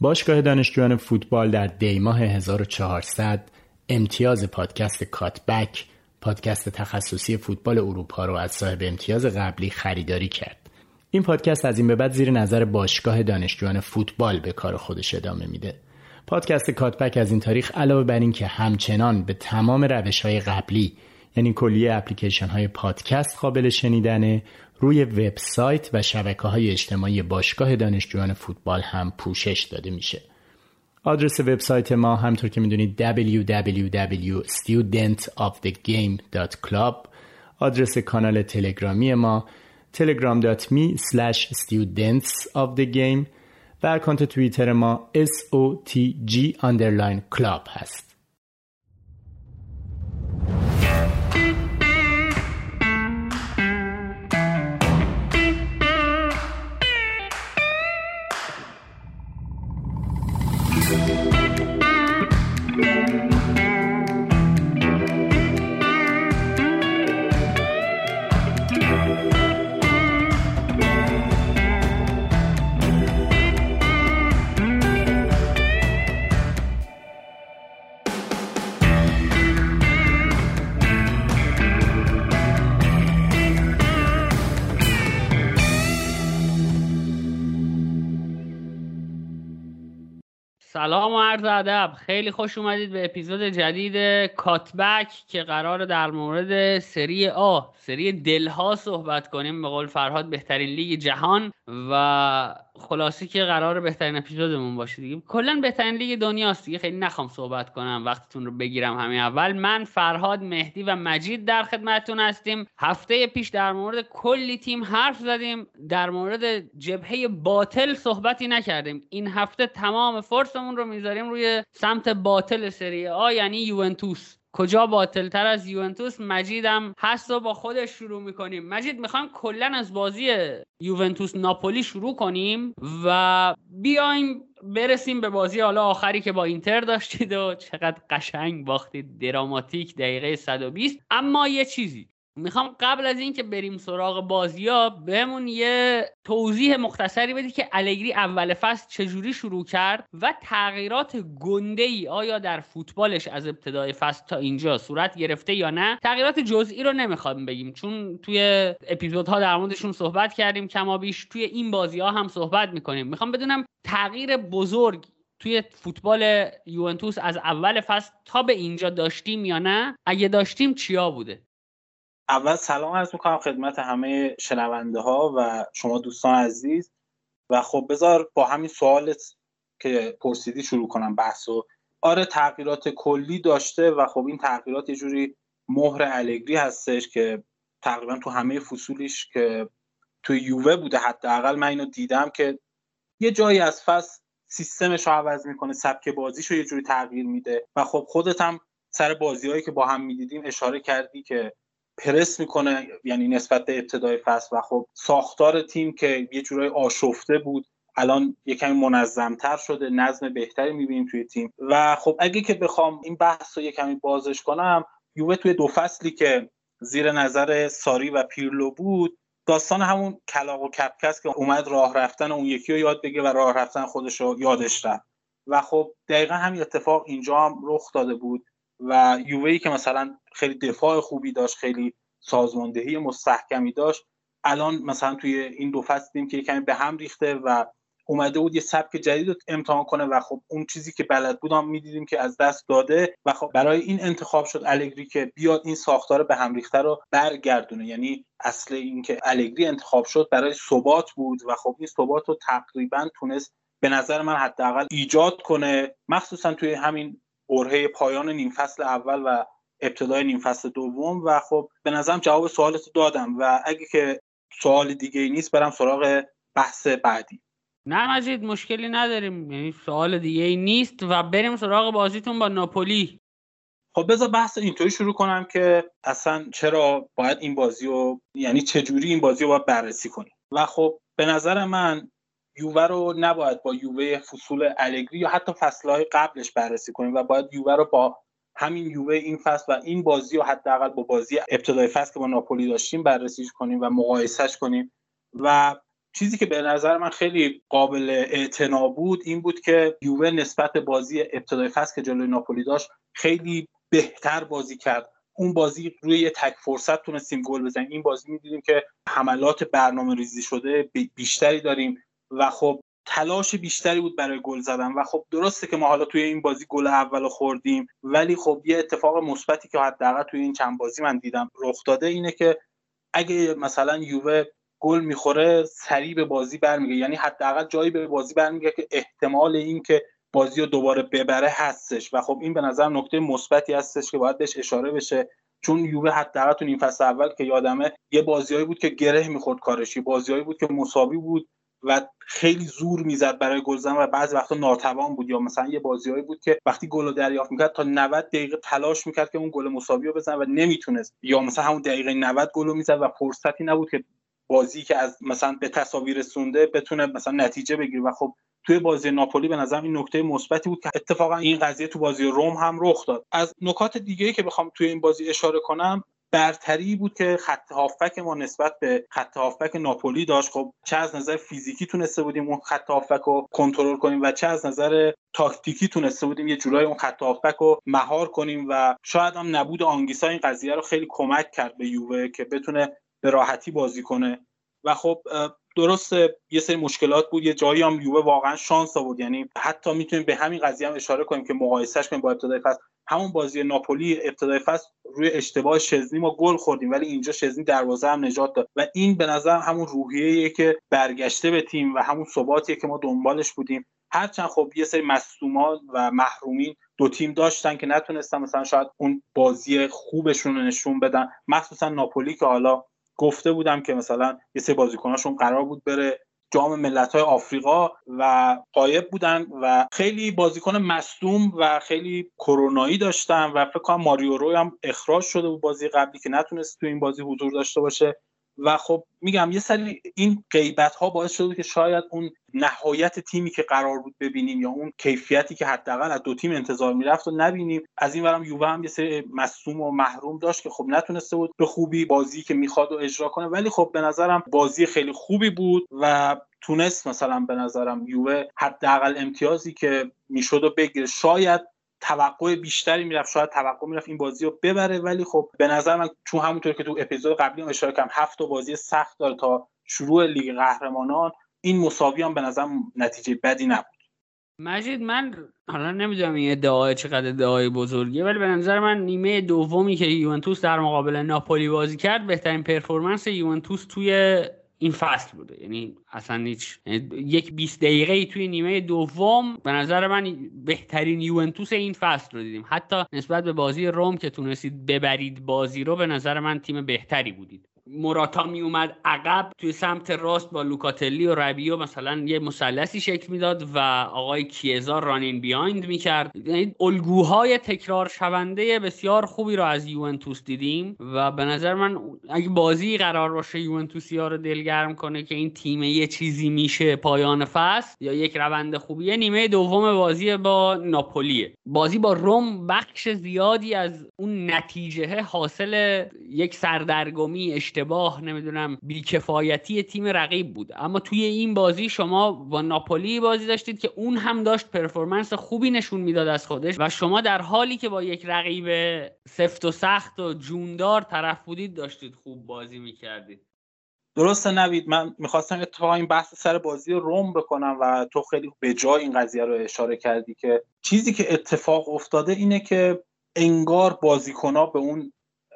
باشگاه دانشجویان فوتبال در دیماه 1400 امتیاز پادکست کاتبک پادکست تخصصی فوتبال اروپا رو از صاحب امتیاز قبلی خریداری کرد. این پادکست از این به بعد زیر نظر باشگاه دانشجویان فوتبال به کار خودش ادامه میده. پادکست کاتبک از این تاریخ علاوه بر این که همچنان به تمام روش های قبلی یعنی کلیه اپلیکیشن های پادکست قابل شنیدنه روی وبسایت و شبکه های اجتماعی باشگاه دانشجویان فوتبال هم پوشش داده میشه. آدرس وبسایت ما همطور که می‌دونید www.studentofthegame.club آدرس کانال تلگرامی ما telegram.me slash studentsofthegame و اکانت توییتر ما SOTG underline club هست. سلام و عرض ادب. خیلی خوش اومدید به اپیزود جدید کاتبک که قرار در مورد سری آ سری دلها صحبت کنیم. به قول فرهاد بهترین لیگ جهان و خلاصی که قرار بهترین اپیزودمون باشه دیگه. کلا بهترین لیگ دنیاست دیگه. خیلی نخوام صحبت کنم وقتتون رو بگیرم همین اول. من فرهاد مهدی و مجید در خدمتتون هستیم. هفته پیش در مورد کلی تیم حرف زدیم. در مورد جبهه باطل صحبتی نکردیم. این هفته تمام فرسمون رو می‌ذاریم روی سمت باطل سری آ یعنی یوونتوس. کجا باطلتر از یوونتوس؟ مجیدم هست و با خودش شروع می‌کنیم. مجید می‌خوایم کلا از بازی یوونتوس ناپولی شروع کنیم و بیایم برسیم به بازی حالا آخری که با اینتر داشتید و چقدر قشنگ باختید. دراماتیک دقیقه 120 اما یه چیزی. می‌خوام قبل از اینکه بریم سراغ بازی ها بهمون یه توضیح مختصری بدی که الگری اول فصل چجوری شروع کرد و تغییرات گنده ای آیا در فوتبالش از ابتدای فصل تا اینجا صورت گرفته یا نه؟ تغییرات جزئی رو نمی‌خوام بگیم چون توی اپیزودها در موردشون صحبت کردیم کما بیش توی این بازی ها هم صحبت می‌کنیم. می‌خوام بدونم تغییر بزرگ توی فوتبال یوونتوس از اول فصل تا به اینجا داشتیم یا نه؟ اگه داشتیم چیا بوده؟ اول سلام عرض می‌کنم خدمت همه شنونده ها و شما دوستان عزیز. و خب بذار با همین سوالت که پرسیدی شروع کنم بحثو آره تغییرات کلی داشته و خب این تغییرات یه جوری مهر الگری هستش که تقریبا تو همه فصولیش که تو یووه بوده حداقل من اینو دیدم که یه جایی از فصل سیستمش رو عوض می‌کنه سبک بازیش رو یه جوری تغییر میده. و خب خودت هم سر بازیهایی که با هم می‌دیدیم اشاره کردی که پرس می‌کنه یعنی نسبت به ابتدای فصل. و خب ساختار تیم که یه جورای آشفته بود الان یه کمی منظمتر شده نظم بهتری می‌بینیم توی تیم. و خب اگه که بخوام این بحث رو یه کمی بازش کنم یووه توی دو فصلی که زیر نظر ساری و پیرلو بود داستان همون کلاق و کپکس که اومد راه رفتن اون یکی رو یاد بگه و راه رفتن خودش رو یادش رفت. و خب دقیقا همین اتفاق اینجا هم رخ داده بود. و یووهی که مثلا خیلی دفاع خوبی داشت خیلی سازماندهی مستحکمی داشت الان مثلا توی این دو فصل دیدیم که کمی به هم ریخته و اومده بود یه سبک جدید رو امتحان کنه و خب اون چیزی که بلد بود هم می‌دیدیم که از دست داده و خب برای این انتخاب شد الگری که بیاد این ساختار به هم ریخته رو برگردونه. یعنی اصل این که الگری انتخاب شد برای ثبات بود و خب این ثبات رو تقریبا تونست به نظر من حداقل ایجاد کنه مخصوصا توی همین برهه پایان نیم فصل اول و ابتدای نیم فصل دوم و خب به نظرم جواب سوالت دادم و اگه که سوال دیگه ای نیست برم سراغ بحث بعدی. نه مجید مشکلی نداریم. یعنی سوال دیگه ای نیست و بریم سراغ بازیتون با ناپولی. خب بذار بحث اینطوری شروع کنم که اصلا چرا باید این بازی رو یعنی چجوری این بازی رو باید بررسی کنیم. و خب به نظر من یووه رو نباید با یووه فصول الگری یا حتی فصلهای قبلش بررسی کنیم و باید یووه رو با همین یووه این فصل و این بازی رو حداقل با بازی ابتدای فصل که با ناپولی داشتیم بررسیش کنیم و مقایسهش کنیم. و چیزی که به نظر من خیلی قابل اعتنا بود این بود که یووه نسبت بازی ابتدای فصل که جلوی ناپولی داشت خیلی بهتر بازی کرد. اون بازی روی یه تک فرصت تونستیم گل بزنیم. این بازی می‌دیدیم که حملات برنامه ریزی شده بیشتری داریم. و خب تلاش بیشتری بود برای گل زدن و خب درسته که ما حالا توی این بازی گل اول خوردیم ولی خب یه اتفاق مثبتی که حداقل توی این چند بازی من دیدم رخ داده اینه که اگه مثلا یووه گل می‌خوره سریع به بازی برمیگه. یعنی حداقل جایی به بازی برمیگه که احتمال این که بازی رو دوباره ببره هستش. و خب این به نظر نکته مثبتی هستش که باید بهش اشاره بشه. چون یووه حداقل تو این فصل اول که یادمه یه بازیایی بود که گره می‌خورد کارش. یه بازیایی بود که مساوی بود. و خیلی زور می‌زد برای گل زدن و بعضی وقتا ناتوان بود یا مثلا یه بازیایی بود که وقتی گل رو دریافت می‌کرد تا 90 دقیقه تلاش می‌کرد که اون گل مساوی رو بزنه و نمی‌تونست. یا مثلا همون دقیقه 90 گل رو می‌زد و فرصتی نبود که بازی که از مثلا به تصاویر رسونده بتونه مثلا نتیجه بگیره. و خب توی بازی ناپولی به نظر این نکته مثبتی بود که اتفاقا این قضیه تو بازی روم هم رخ داد. از نکات دیگه که بخوام توی این بازی اشاره کنم برتری بود که خط هافک ما نسبت به خط هافک ناپولی داشت. خب چه از نظر فیزیکی تونسته بودیم اون خط هافک رو کنترل کنیم و چه از نظر تاکتیکی تونسته بودیم یه جورایی اون خط هافک رو مهار کنیم و شاید هم نبود آنگیسا این قضیه رو خیلی کمک کرد به یووه که بتونه به راحتی بازی کنه. و خب درست یه سری مشکلات بود. یه جایی هم یووه واقعا شانس آورد. یعنی حتی می‌تونیم به همین قضیه هم اشاره کنیم که مقایسهش کنیم با ابتدای فصل. همون بازی ناپولی ابتدای فصل روی اشتباه شزنی ما گل خوردیم ولی اینجا شزنی دروازه هم نجات داد. و این به نظر همون روحیه که برگشته به تیم و همون ثباتیه که ما دنبالش بودیم. هرچند خب یه سری مصدومان و محرومین دو تیم داشتن که نتونستن مثلا شاید اون بازی خوبشون رو نشون بدن. مخصوصا ناپولی که حالا گفته بودم که مثلا یه سری بازیکناشون قرار بود بره جام ملت های آفریقا و قایب بودن و خیلی بازیکن مصدوم و خیلی کرونایی داشتن و فکر کنم ماریو روی هم اخراج شده بود بازی قبلی که نتونست تو این بازی حضور داشته باشه. و خب میگم یه سری این غیبت ها باعث شده که شاید اون نهایت تیمی که قرار بود ببینیم یا اون کیفیتی که حداقل از دو تیم انتظار می‌رفت و نبینیم. از این ورم یووه هم یه سری مصوم و محروم داشت که خب نتونسته بود به خوبی بازی که می‌خواد و اجرا کنه. ولی خب به نظرم بازی خیلی خوبی بود و تونست مثلا به نظرم یووه حداقل امتیازی که می‌شد و بگیره. شاید توقع بیشتری می‌رفت شاید توقع می‌رفت این بازی رو ببره. ولی خب به نظر من چون همونطور که تو اپیزود قبلی هم اشاره کردم هفت بازی سخت داره تا شروع لیگ قهرمانان. این مساوی هم به نظر نتیجه بدی نبود. مجید من حالا نمی‌دونم این ادعای چقدر ادعای بزرگیه ولی به نظر من نیمه دومی که یوونتوس در مقابل ناپولی بازی کرد بهترین performance یوونتوس توی این فصل بوده. یعنی اصلا هیچ یعنی یک 20 دقیقه ای توی نیمه دوم به نظر من بهترین یوونتوس این فصل رو دیدیم. حتی نسبت به بازی روم که تونستید ببرید بازی رو به نظر من تیم بهتری بودید. موراتا می اومد عقب توی سمت راست با لوکاتلی و ربیو مثلا یه مثلثی شکل می‌داد و آقای کیزا رانین بیایند می‌کرد. یعنی الگوهای تکرار شونده بسیار خوبی رو از یوونتوس دیدیم و به نظر من اگه بازی قرار باشه یوونتوسی ها رو دلگرم کنه که این تیم یه چیزی میشه پایان فصل یا یک روند خوبیه نیمه دوم بازی با ناپولیه. بازی با روم بخش زیادی از اون نتیجه حاصل یک سردرگمی اشتباه نمی‌دونم بیکفایتی تیم رقیب بود. اما توی این بازی شما با ناپولی بازی داشتید که اون هم داشت پرفورمنس خوبی نشون می‌داد از خودش و شما در حالی که با یک رقیب سفت و سخت و جوندار طرف بودید داشتید خوب بازی می‌کردید. درسته نوید من می‌خواستم اتفاقا این بحث سر بازی روم بکنم و تو خیلی به جای این قضیه رو اشاره کردی که چیزی که اتفاق افتاده اینه که انگار بازیکنها به اون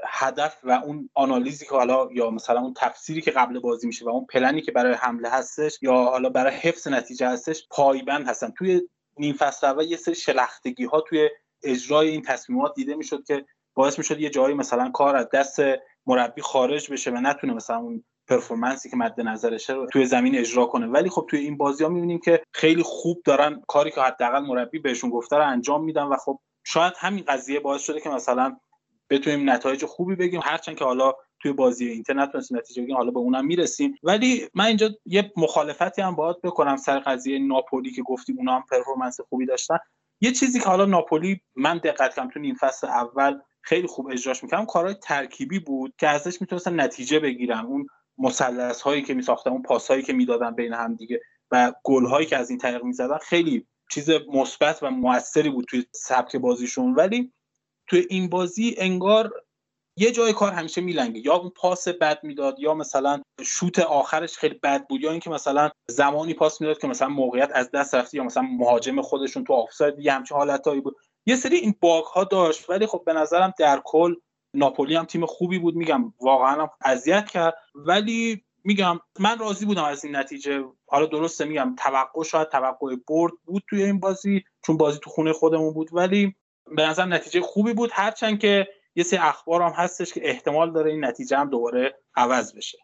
هدف و اون آنالیزی که حالا یا مثلا اون تفسیری که قبل بازی میشه و اون پلنی که برای حمله هستش یا حالا برای حفظ نتیجه هستش پایبند هستن. توی نیم فصل اول یه سری شلختگی ها توی اجرای این تصمیمات دیده می‌شد که باعث می‌شد یه جایی مثلا کار از دست مربی خارج بشه و نتونه مثلا اون پرفورمنسی که مد نظرشه رو توی زمین اجرا کنه. ولی خب توی این بازی ها می‌بینیم که خیلی خوب دارن کاری که حداقل مربی بهشون گفته رو انجام میدن و خب شاید همین قضیه باعث شده که مثلا بتونیم نتایج خوبی بگیم. هرچند که حالا توی بازی اینتر نتونستیم نتیجه بگیریم حالا به اونم می‌رسیم. ولی من اینجا یه مخالفتی هم باید بکنم سر قضیه ناپولی که گفتیم اونا هم پرفورمنس خوبی داشتن. یه چیزی که حالا ناپولی من دقت کردم تو نیم فصل اول خیلی خوب اجراش می‌کردم کارهای ترکیبی بود که ازش می‌تونستن نتیجه بگیرن. اون مثلث هایی که میساختن اون پاس هایی که می‌دادن بین هم دیگه و گل هایی که از این طریق می‌زدن خیلی چیز مثبت و موثری بود توی سبک بازیشون. ولی توی این بازی انگار یه جای کار همیشه میلنگه. یا اون پاس بد می‌داد یا مثلا شوت آخرش خیلی بد بود یا اینکه مثلا زمانی پاس می‌داد که مثلا موقعیت از دست رفته یا مثلا مهاجم خودشون تو آفساید یه همچین حالتایی بود. یه سری این باگ ها داشت ولی خب به نظرم در کل ناپولی هم تیم خوبی بود. میگم واقعا هم اذیت کرد. ولی میگم من راضی بودم از این نتیجه. حالا درسته میگم توقع شاید توقع برد بود توی این بازی چون بازی تو خونه خودمون بود. ولی به نظر نتیجه خوبی بود. هرچند که یه سری اخبار هم هستش که احتمال داره این نتیجه هم دوباره عوض بشه.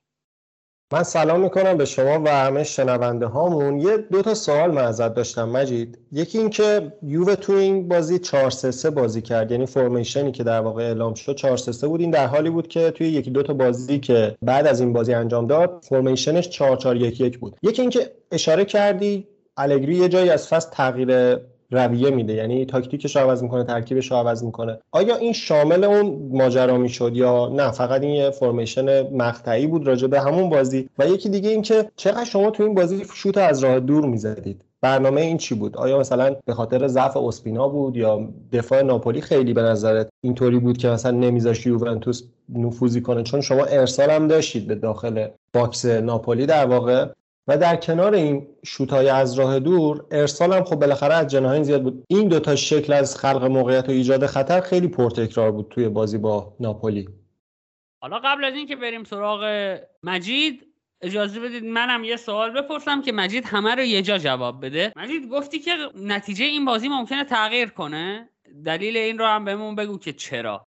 من سلام می‌کنم به شما و همه شنونده هامون یه دو تا سوال من ازت داشتم مجید. یکی اینکه یووه تو این بازی 4 3 بازی کرد. یعنی فرمیشنی که در واقع اعلام شد 4 3 بود. این در حالی بود که توی یکی دو تا بازی که بعد از این بازی انجام داد فرمیشنش 4 4 1 1 بود. یکی اینکه اشاره کردی الگری یه جایی از فصل تغییر رویه میده یعنی تاکتیکش رو عوض می‌کنه ترکیبش رو عوض می‌کنه. آیا این شامل اون ماجرا می‌شد یا نه؟ فقط این یه فرمیشن مقطعی بود راجع به همون بازی. و یکی دیگه این که چقدر شما تو این بازی شوت از راه دور می‌زدید. برنامه این چی بود؟ آیا مثلا به خاطر ضعف اسپینا بود یا دفاع ناپولی خیلی به نظرت اینطوری بود که مثلا نمیذاشت یوونتوس نفوذی کنه؟ چون شما ارسال هم داشتید به داخل box ناپولی در واقع. و در کنار این شوتای از راه دور ارسال هم خب بالاخره از جناهین زیاد بود. این دوتا شکل از خلق موقعیت و ایجاد خطر خیلی پرتکرار بود توی بازی با ناپولی. حالا قبل از اینکه بریم سراغ مجید اجازه بدید منم یه سوال بپرسم که مجید همه رو یه جا جواب بده. مجید گفتی که نتیجه این بازی ممکنه تغییر کنه؟ دلیل این رو هم بهمون بگو که چرا.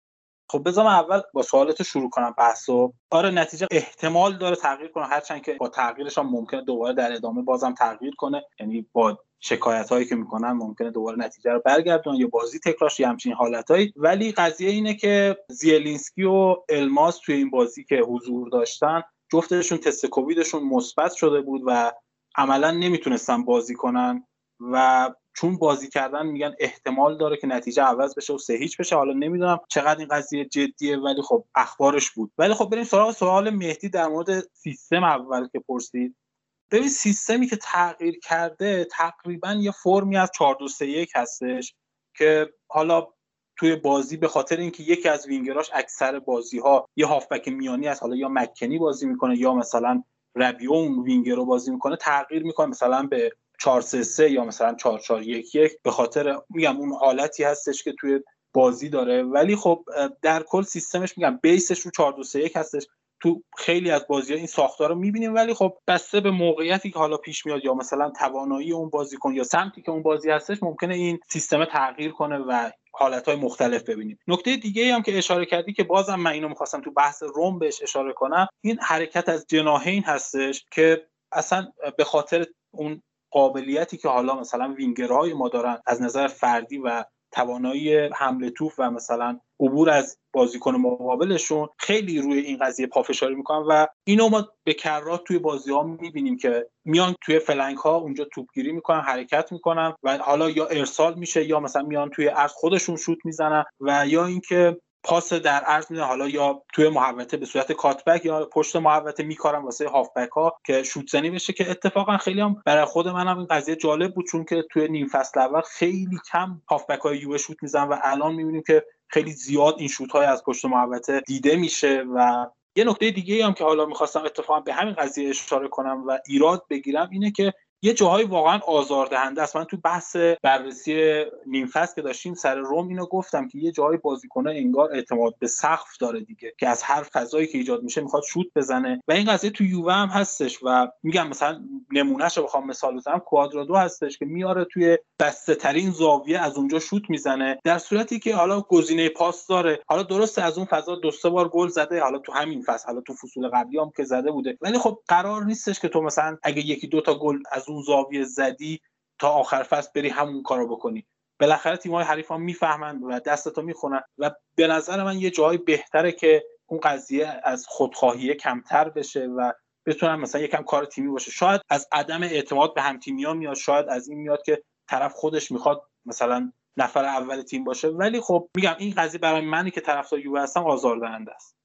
خب بذارم اول با سوالات شروع کنم بحثو آره نتیجه احتمال داره تغییر کنه. هرچند که با تغییرش هم ممکنه دوباره در ادامه بازم تغییر کنه. یعنی با شکایت هایی که می‌کنن ممکنه دوباره نتیجه رو برگردون یا بازی تکرارش یا همچین حالتهایی. ولی قضیه اینه که زیلینسکی و الماس توی این بازی که حضور داشتن جفتشون تست کوویدشون مثبت شده بود و عملا نمی‌تونستن بازی کنن و چون بازی کردن میگن احتمال داره که نتیجه عوض بشه و سه هیچ بشه. حالا نمی‌دونم چقدر این قضیه جدیه ولی خب اخبارش بود. ولی خب بریم سراغ سوال مهدی در مورد سیستم اول که پرسید. ببین سیستمی که تغییر کرده تقریبا یه فرمی از 4 2 3 1 هستش که حالا توی بازی به خاطر اینکه یکی از وینگراش اکثر بازی ها یه هافبک میانی است حالا یا مکنی بازی می‌کنه یا مثلا ربیون وینگر رو بازی می‌کنه تغییر می‌کنه. مثلا به 4 3 3 یا مثلا 4 4 1 1 به خاطر میگم اون حالتی هستش که توی بازی داره. ولی خب در کل سیستمش میگم بیسش رو 4 2 3 1 هستش. تو خیلی از بازی ها این ساختار رو می‌بینیم ولی خب بسته به موقعیتی که حالا پیش میاد یا مثلا توانایی اون بازیکن یا سمتی که اون بازی هستش ممکنه این سیستم تغییر کنه و حالت های مختلف ببینیم. نکته دیگه هم که اشاره کردی که بازم من اینو می‌خواستم تو بحث روم بهش اشاره کنم این حرکت از جناهین هستش که اصلا به خاطر اون قابلیتی که حالا مثلا وینگرهای ما دارن از نظر فردی و توانایی حمله توپ و مثلا عبور از بازیکن مقابلشون خیلی روی این قضیه پافشاری می‌کنن و اینو ما به کرات توی بازی ها می‌بینیم که میان توی flank ها اونجا توپگیری می‌کنن حرکت می‌کنن و حالا یا ارسال میشه یا مثلا میان توی عرض خودشون شوت می‌زنن و یا اینکه پاس در عرض میده حالا یا توی محوطه به صورت کاتبک یا پشت محوطه میکارن واسه هافبک ها که شوت زنی بشه که اتفاقا خیلی هم برای خود منم این قضیه جالب بود چون که توی نیم فصل اول خیلی کم هافبک های یووه شوت میزن و الان می‌بینیم که خیلی زیاد این شوت های از پشت محوطه دیده میشه و یه نکته دیگه هم که حالا می‌خواستم اتفاقا به همین قضیه اشاره کنم و ایراد بگیرم اینه که یه جاهای واقعا آزاردهنده است. من تو بحث بررسی نیم که داشتیم سر روم اینو گفتم که یه جاهای بازیکن انگار اعتماد به سقف داره دیگه که از هر فضایی که ایجاد میشه می‌خواد شوت بزنه. و این قضیه تو یووه هم هستش و میگم مثلا نمونهش رو بخوام مثال بزنم کوادرادو هستش که میاره توی بسته ترین زاویه از اونجا شوت می‌زنه در صورتی که حالا گزینه پاس داره. حالا درسته از اون فضا دو سه بار گل زده حالا تو همین فصل حالا تو فصول قبلی هم که زده بوده. ولی خب قرار نیستش که تو مثلا اگه یکی دو تا گل از اون زاویه زدی تا آخر فصل بری همون کارو بکنی. بالاخره تیم‌های حریف ها می‌فهمند و دستتو می‌خونن و به نظر من یه جایی بهتره که اون قضیه از خودخواهی کمتر بشه و بتونن مثلا یکم کار تیمی باشه. شاید از عدم اعتماد به هم ها میاد شاید از این میاد که طرف خودش می‌خواد مثلا نفر اول تیم باشه. ولی خب میگم این قضیه برای منی که طرفدار یووه هستم آزاردهنده است.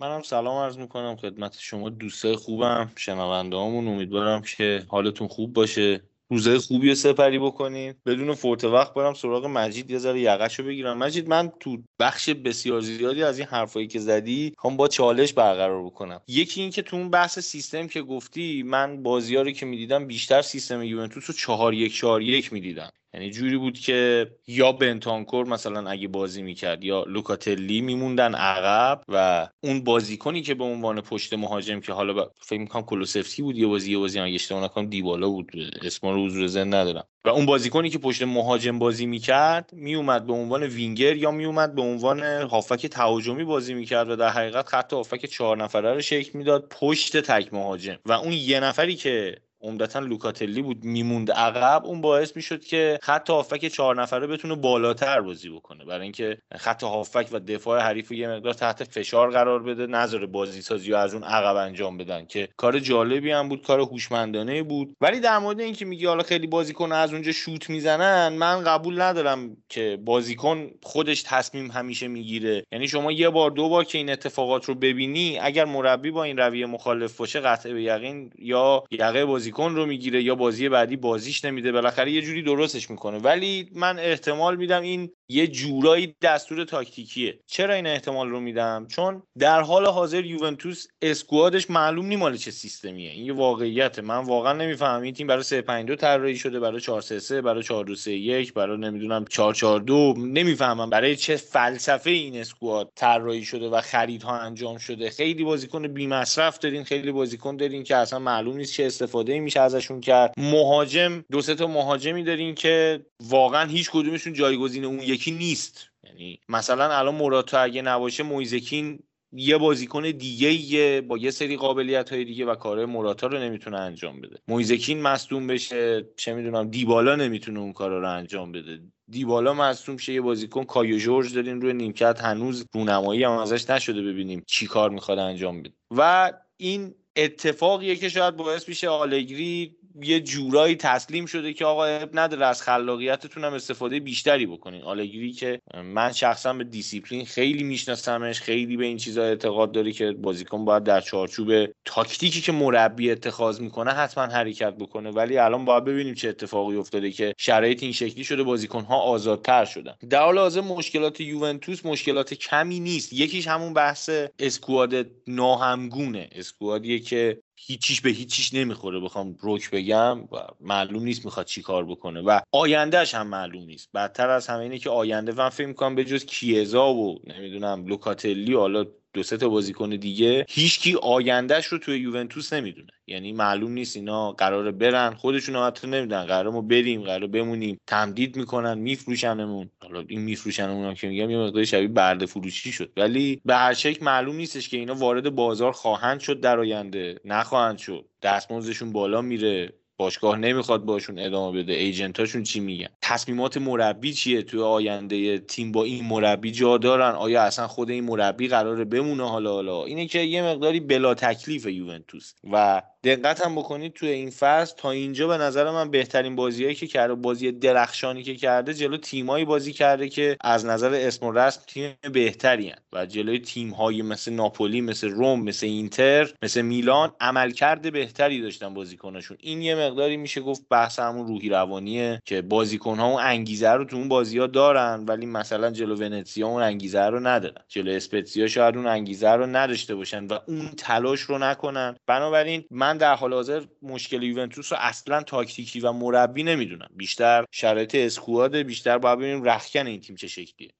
منم سلام عرض می‌کنم خدمت شما دوستای خوبم شنونده امیدوارم که حالتون خوب باشه. روزای خوبی رو سپری بکنین. بدون فوت وقت برم سراغ مجید یه ذره یقش رو بگیرم. مجید من تو بخش بسیار زیادی از این حرفایی که زدی هم با چالش برقرار بکنم. یکی این که تو اون بحث سیستم که گفتی من بازی رو که می‌دیدم بیشتر سیستم یوونتوس رو چهار یک چهار یک می‌دیدم. یعنی جوری بود که یا بنتانکور مثلا اگه بازی می‌کرد یا لوکاتلی میموندن عقب و اون بازیکنی که به عنوان پشت مهاجم که حالا با... فکر می‌کنم کلوسفسکی بود یه بازی یه بازی اگه اشتباه نکنم دیبالا بود. اسم رو حضور زن ندارم. و اون بازیکنی که پشت مهاجم بازی می‌کرد میومد به عنوان وینگر یا میومد به عنوان هافک تهاجمی بازی می‌کرد و در حقیقت خط هافک چهار نفره رو شکل می‌داد پشت تک مهاجم. و اون یه نفری که عمدتا لوکاتلی بود میموند عقب. اون باعث می‌شد که خط هافک چهار نفره بتونه بالاتر بازی بکنه. برای اینکه خط هافک و دفاع حریف یه مقدار تحت فشار قرار بده نظر بازی سازی و از اون عقب انجام بدن که کار جالبی هم بود کار هوشمندانه بود. ولی در مورد اینکه میگی حالا خیلی بازیکن از اونجا شوت می‌زنن من قبول ندارم که بازیکن خودش تصمیم همیشه می‌گیره. یعنی شما یه بار دو بار که این اتفاقات رو ببینی اگر مربی با این رویه مخالف باشه قطع به یقین یا یقه بازی بازیکن رو می‌گیره یا بازی بعدی بازیش نمیده بالاخره یه جوری درستش می‌کنه. ولی من احتمال میدم این یه جورایی دستور تاکتیکیه. چرا این احتمال رو میدم؟ چون در حال حاضر یوونتوس اسکوادش معلوم نی مال چه سیستمیه. این یه واقعیته. من واقعا نمی‌فهمم. این تیم برای 352 طراحی شده برای 433 برای 4231 برای نمی‌دونم 442 نمی‌فهمم برای چه فلسفه این اسکواد طراحی شده و خریدها انجام شده. خیلی بازیکن بی مصرف دارین خیلی بازیکن دارین که اصلا معلوم نیست چه استفاده میشه ازشون کرد. مهاجم دو سه تا مهاجمی دارین که واقعا هیچ کدومشون جایگزین اون یکی نیست. یعنی مثلا الان موراتا اگه نباشه مویزکین یه بازیکن دیگه یه با یه سری قابلیت های دیگه و کارهای موراتا رو نمی‌تونه انجام بده. مویزکین مصدوم بشه چه می‌دونم دیبالا نمی‌تونه اون کارا رو انجام بده. دیبالا مصدوم شه یه بازیکن کایو جورج دارین روی نیمکت هنوز رونمایی هم ازش نشده ببینیم چی کار می‌خواد انجام بده. و این اتفاقیه که شاید باعث میشه آلگری یه جورایی تسلیم شده که آقا عیب نداره از خلاقیتتون هم استفاده بیشتری بکنین. آلگری که من شخصا به دیسیپلین خیلی میشناسمش خیلی به این چیزا اعتقاد داره که بازیکن باید در چارچوب تاکتیکی که مربی اتخاذ می‌کنه حتما حرکت بکنه. ولی الان باید ببینیم چه اتفاقی افتاده که شرایط این شکلی شده بازیکن ها آزادتر شدن. در حال حاضر مشکلات یوونتوس مشکلات کمی نیست. یکیش همون بحث اسکواد ناهمگونه. اسکوادیه که هیچیش به هیچیش نمی‌خوره بخوام روک بگم و معلوم نیست می‌خواد چی کار بکنه و آیندهش هم معلوم نیست. بدتر از همه اینه که آینده من فکر می‌کنم به جز کیزا و نمی‌دونم لوکاتلی حالا دو سه تا بازیکن دیگه هیچکی آیندهش رو توی یوونتوس نمی‌دونه. یعنی معلوم نیست اینا قراره برن. خودشون حتی نمی‌دونن. قرار ما بریم قرار بمونیم. تمدید می‌کنن میفروشنمون. حالا این میفروشنمون هم که میگم یه مقدار شبیه برده فروشی شد. ولی به هر شکل معلوم نیستش که اینا وارد بازار خواهند شد در آینده. نخواهند شد. دستمزدشون بالا میره. باشگاه نمی‌خواد باشون ادامه بده. ایجنتاشون چی میگن؟ تصمیمات مربی چیه توی آینده تیم با این مربی جا دارن؟ آیا اصلا خود این مربی قراره بمونه حالا حالا؟ اینه که یه مقداری بلا تکلیف یوونتوس و دقت هم بکنید توی این فصل تا اینجا به نظر من بهترین بازیایی که کرده بازی درخشانی که کرده جلو تیمایی بازی کرده که از نظر اسم و رسم تیم بهتری هن. و جلوی تیمهایی مثل ناپولی مثل روم مثل اینتر مثل میلان عملکرد بهتری داشتن بازیکناشون. این یه مقداری میشه گفت بحث همون روحی روانیه که بازیکنها اون انگیزه رو تو اون بازی ها دارن ولی مثلا جلو ونتسیا اون انگیزه رو ندارن. جلو اسپتزیا شاید اون انگیزه رو نداشته باشن و اون تلاش رو نکنن. بنابراین من در حال حاضر مشکل یوونتوس رو اصلا تاکتیکی و مربی نمی‌دونم. بیشتر شرایط اسکواد بیشتر باید ببینیم رخکن این تیم چه شکلیه.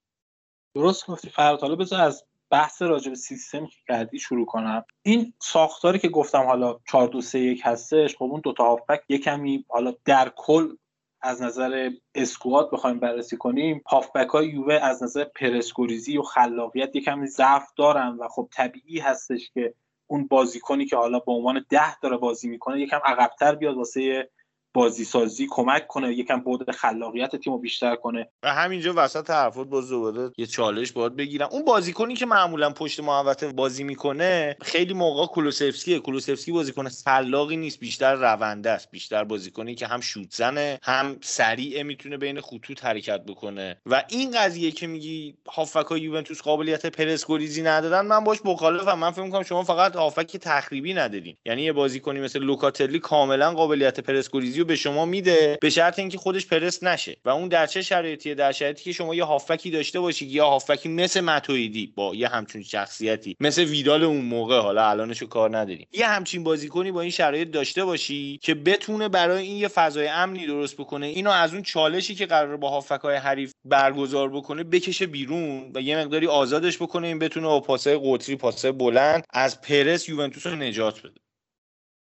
درست گفتی. فرات حالا بذار از بحث راجع به سیستم که کردی شروع کنم. این ساختاری که گفتم حالا 4 2 3 1 هستش خب اون دو تا هافبک یه کمی حالا در کل از نظر اسکواد بخوایم بررسی کنیم. هافبک های یووه از نظر پرسکوریزی و خلاقیت یکم ضعف دارن و خب طبیعی هستش که اون بازیکنی که حالا به عنوان ده داره بازی می‌کنه یکم عقبتر بیاد واسه بازی سازی کمک کنه یکم بود خلاقیت تیم رو بیشتر کنه. و همینجا وسط حرفات باز دوباره یه چالش باید بگیرم اون بازیکنی که معمولا پشت محوطه بازی می‌کنه خیلی موقع کولوسفسکیه. کولوسفسکی بازیکن خلاقی نیست بیشتر رونده است. بیشتر بازیکنی که هم شوت زنه هم سریع می‌تونه بین خطوط حرکت بکنه. و این قضیه که میگی هافک یوونتوس قابلیت پرسکوریزی ندادن من باش مخالفم. من فکر می‌کنم شما فقط هافک تخریبی ندارین. یعنی یه بازیکنی مثل لوکاتلی کاملا قابلیت پرسکوریزی رو به شما میده به شرط اینکه خودش پرس نشه. و اون در چه شرایطیه؟ در شرایطی که شما یه هافکی داشته باشید یا هافکی مثل متویدی با یه همچین شخصیتی مثل ویدال اون موقع حالا الانشو کار نداریم. یه همچین بازیکنی با این شرایط داشته باشی که بتونه برای این یه فضای امنی درست بکنه اینو از اون چالشی که قرار با هافکای حریف برگزار بکنه بکشه بیرون و یه مقداری آزادش بکنه این بتونه با پاسای قطری پاسای بلند از پرس یوونتوس رو نجات بده.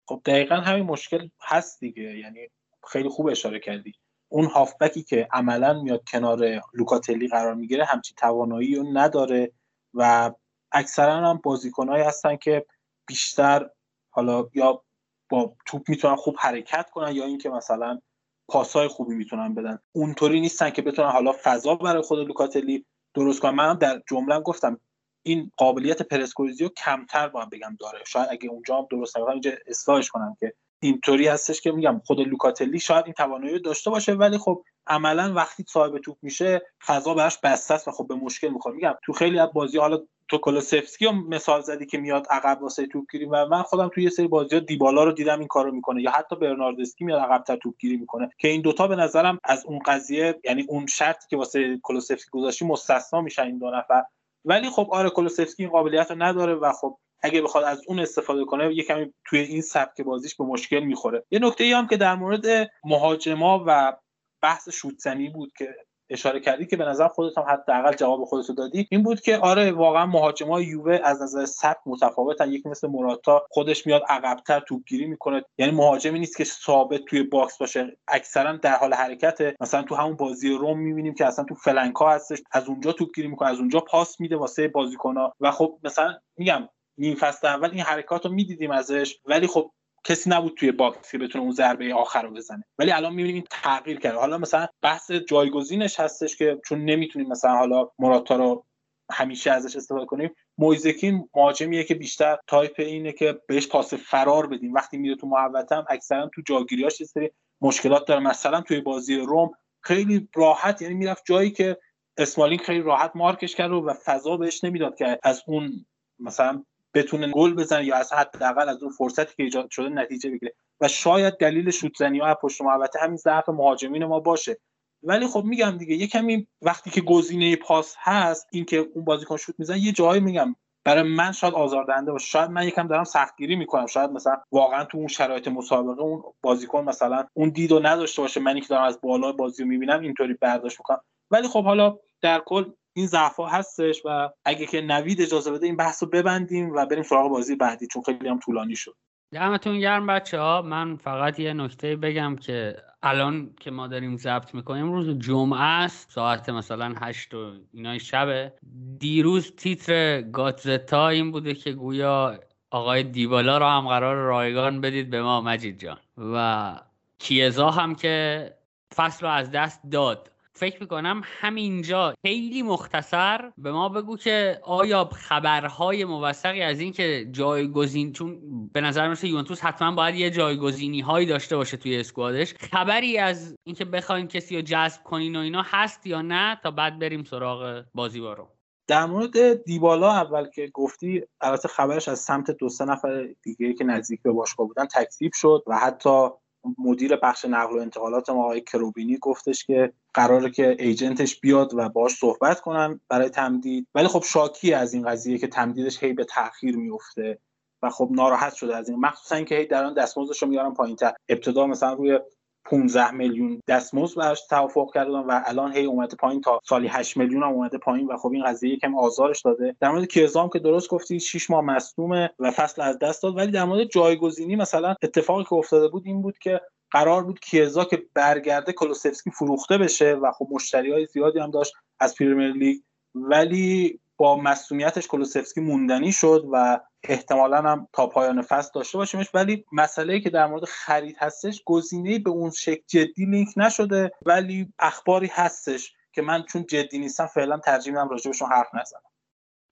خب دقیقا همین مشکل هست دیگه. یعنی خیلی خوب اشاره کردی. اون هافبکی که عملا میاد کنار لوکاتلی قرار می‌گیره همچین توانایی رو نداره و اکثرا هم بازیکنهایی هستن که بیشتر حالا یا با توپ می‌تونن خوب حرکت کنن یا اینکه مثلا پاسای خوبی می‌تونن بدن. اونطوری نیستن که بتونن حالا فضا برای خود لوکاتلی درست کنن. منم در جمله گفتم این قابلیت پرسکوریزی رو کمتر باید بگم داره. شاید اگه اونجا هم درست نگم اینجا اصلاحش کنم که اینطوری هستش که میگم خود لوکاتلی شاید این توانایی داشته باشه ولی خب عملا وقتی صاحب توپ میشه فضا براش بسته است و خب به مشکل می‌خوره. میگم تو خیلی از بازی حالا تو کلوسفسکی رو مثال زدی که میاد عقب واسه توپگیری و من خودم توی یه سری بازی ها دیبالا رو دیدم این کارو می‌کنه یا حتی برناردسکی میاد عقبتر توپگیری می‌کنه که این دوتا به نظرم از اون قضیه یعنی اون شرطی که واسه کلوسفسکی گذاشتی مستثنا میشن این دو نفر. ولی خب آره کلوسفسکی این قابلیت رو نداره و خب اگه بخواد از اون استفاده کنه یه کمی توی این سبک بازیش به مشکل می‌خوره. یه نکته ای هم که در مورد مهاجما و بحث شوتزنی بود که اشاره کردی که به نظر خودت هم حداقل جواب خودت دادی. این بود که آره واقعا مهاجمای یووه از نظر سبک متفاوتن. یکی مثل موراتا خودش میاد عقبتر توپگیری می‌کنه. یعنی مهاجمی نیست که ثابت توی box باشه. اکثرا در حال حرکته. مثلا تو همون بازی روم می‌بینیم که اصلا تو flank ا هستش. از اونجا توپگیری می‌کنه از اونجا پاس میده واسه بازیکن‌ها. و خب مثلا میگم نیم فصل اول این حرکات رو می‌دیدیم ازش. ولی خب کسی نبود توی box که بتونه اون ضربه آخر رو بزنه. ولی الان می‌بینیم این تغییر کرده. حالا مثلا بحث جایگزینش هستش که چون نمی‌تونیم مثلا حالا مراتا رو همیشه ازش استفاده کنیم مویزکین مهاجمیه که بیشتر تایپ اینه که بهش پاس فرار بدیم. وقتی میره تو محوطه اکثرا تو جاگیریاش یه سری مشکلات داره. مثلا توی بازی روم خیلی راحت یعنی می‌رفت جایی که اسمالینگ خیلی راحت مارکش کرد و فضا بهش نمی‌داد که از اون مثلا بتونه گل بزنه یا از حداقل از اون فرصتی که ایجاد شده نتیجه بگیره. و شاید دلیل شوت زنی ها پشت محوطه همین ضعف مهاجمین ما باشه. ولی خب میگم دیگه یه کمی وقتی که گزینه پاس هست اینکه اون بازیکن شوت می‌زنه یه جایی میگم برای من شاید آزاردهنده باشه. شاید من یکم دارم سختگیری می‌کنم. شاید مثلا واقعا تو اون شرایط مسابقه اون بازیکن مثلا اون دیدو نداشته باشه. منی که دارم از بالا بازی می‌بینم اینطوری برداشت می‌کنم. ولی خب حالا در کل این ضعف هستش و اگه که نوید اجازه بده این بحث رو ببندیم و بریم سراغ بازی بعدی چون خیلی هم طولانی شد. دمتون گرم بچه ها من فقط یه نکته بگم که الان که ما داریم ضبط می‌کنیم روز جمعه است ساعت مثلا هشت و اینای شبه. دیروز تیتر گاتزتا این بوده که گویا آقای دیبالا رو هم قرار رایگان بدید به ما مجید جان. و کیزا هم که فصل رو از دست داد. فکر می‌کنم همینجا. خیلی مختصر به ما بگو که آیا خبرهای موثقی از این که جایگزین چون به نظر مثل یونتوس حتما باید یه جایگزینی هایی داشته باشه توی اسکوادش. خبری از اینکه بخواین کسی رو جذب کنین و اینا هست یا نه تا بعد بریم سراغ بازی بارو در مورد دیبالا اول که گفتی البته خبرش از سمت دو سه نفر دیگه که نزدیک به باشگاه بودن تکذیب شد و حتی مدیر بخش نقل و انتقالات ما آقای کروبینی گفتش که قراره که ایجنتش بیاد و باش صحبت کنن برای تمدید. ولی خب شاکی از این قضیه که تمدیدش هی به تاخیر میفته و خب ناراحت شده از این. مخصوصا اینکه هی در آن دستمزدش رو میارن پایینتر. ابتدا مثلا روی 15 میلیون دستمزد براش توافق کردن و الان هی اومده پایین تا سالی 8 میلیون اومده پایین و خب این قضیه یکم آزارش داده. در مورد کیزام که درست گفتی 6 ماه مصدومه و فصل از دست داد. ولی در مورد جایگزینی مثلا اتفاقی که افتاده بود این بود که قرار بود کیزا که برگرده کلوسفسکی فروخته بشه و خب مشتری های زیادی هم داشت از پریمیر لیگ. ولی با مصومیتش کلوسفسکی موندنی شد و احتمالا هم تا پایان فصل داشته باشیمش ولی مسئله که در مورد خرید هستش گزینه به اون شکل جدی لینک نشده ولی اخباری هستش که من چون جدی نیستم فعلا ترجیح میدم راجبشون حرف نزنم.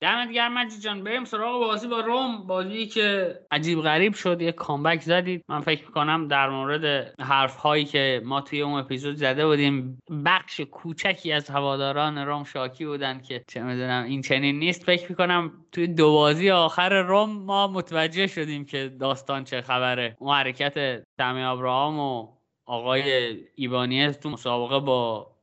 دمت گرم مجید جان. بریم سراغ بازی با روم. بازی که عجیب غریب شد. یه کامبک زدید. من فکر می‌کنم در مورد حرف هایی که ما توی اون اپیزود زده بودیم بخش کوچکی از هواداران روم شاکی بودن که چه می‌دونم این چنین نیست. فکر می‌کنم توی دو بازی آخر روم ما متوجه شدیم که داستان چه خبره. اون حرکت تامی ابراهام و آقای ایبانیز تو مسابقه با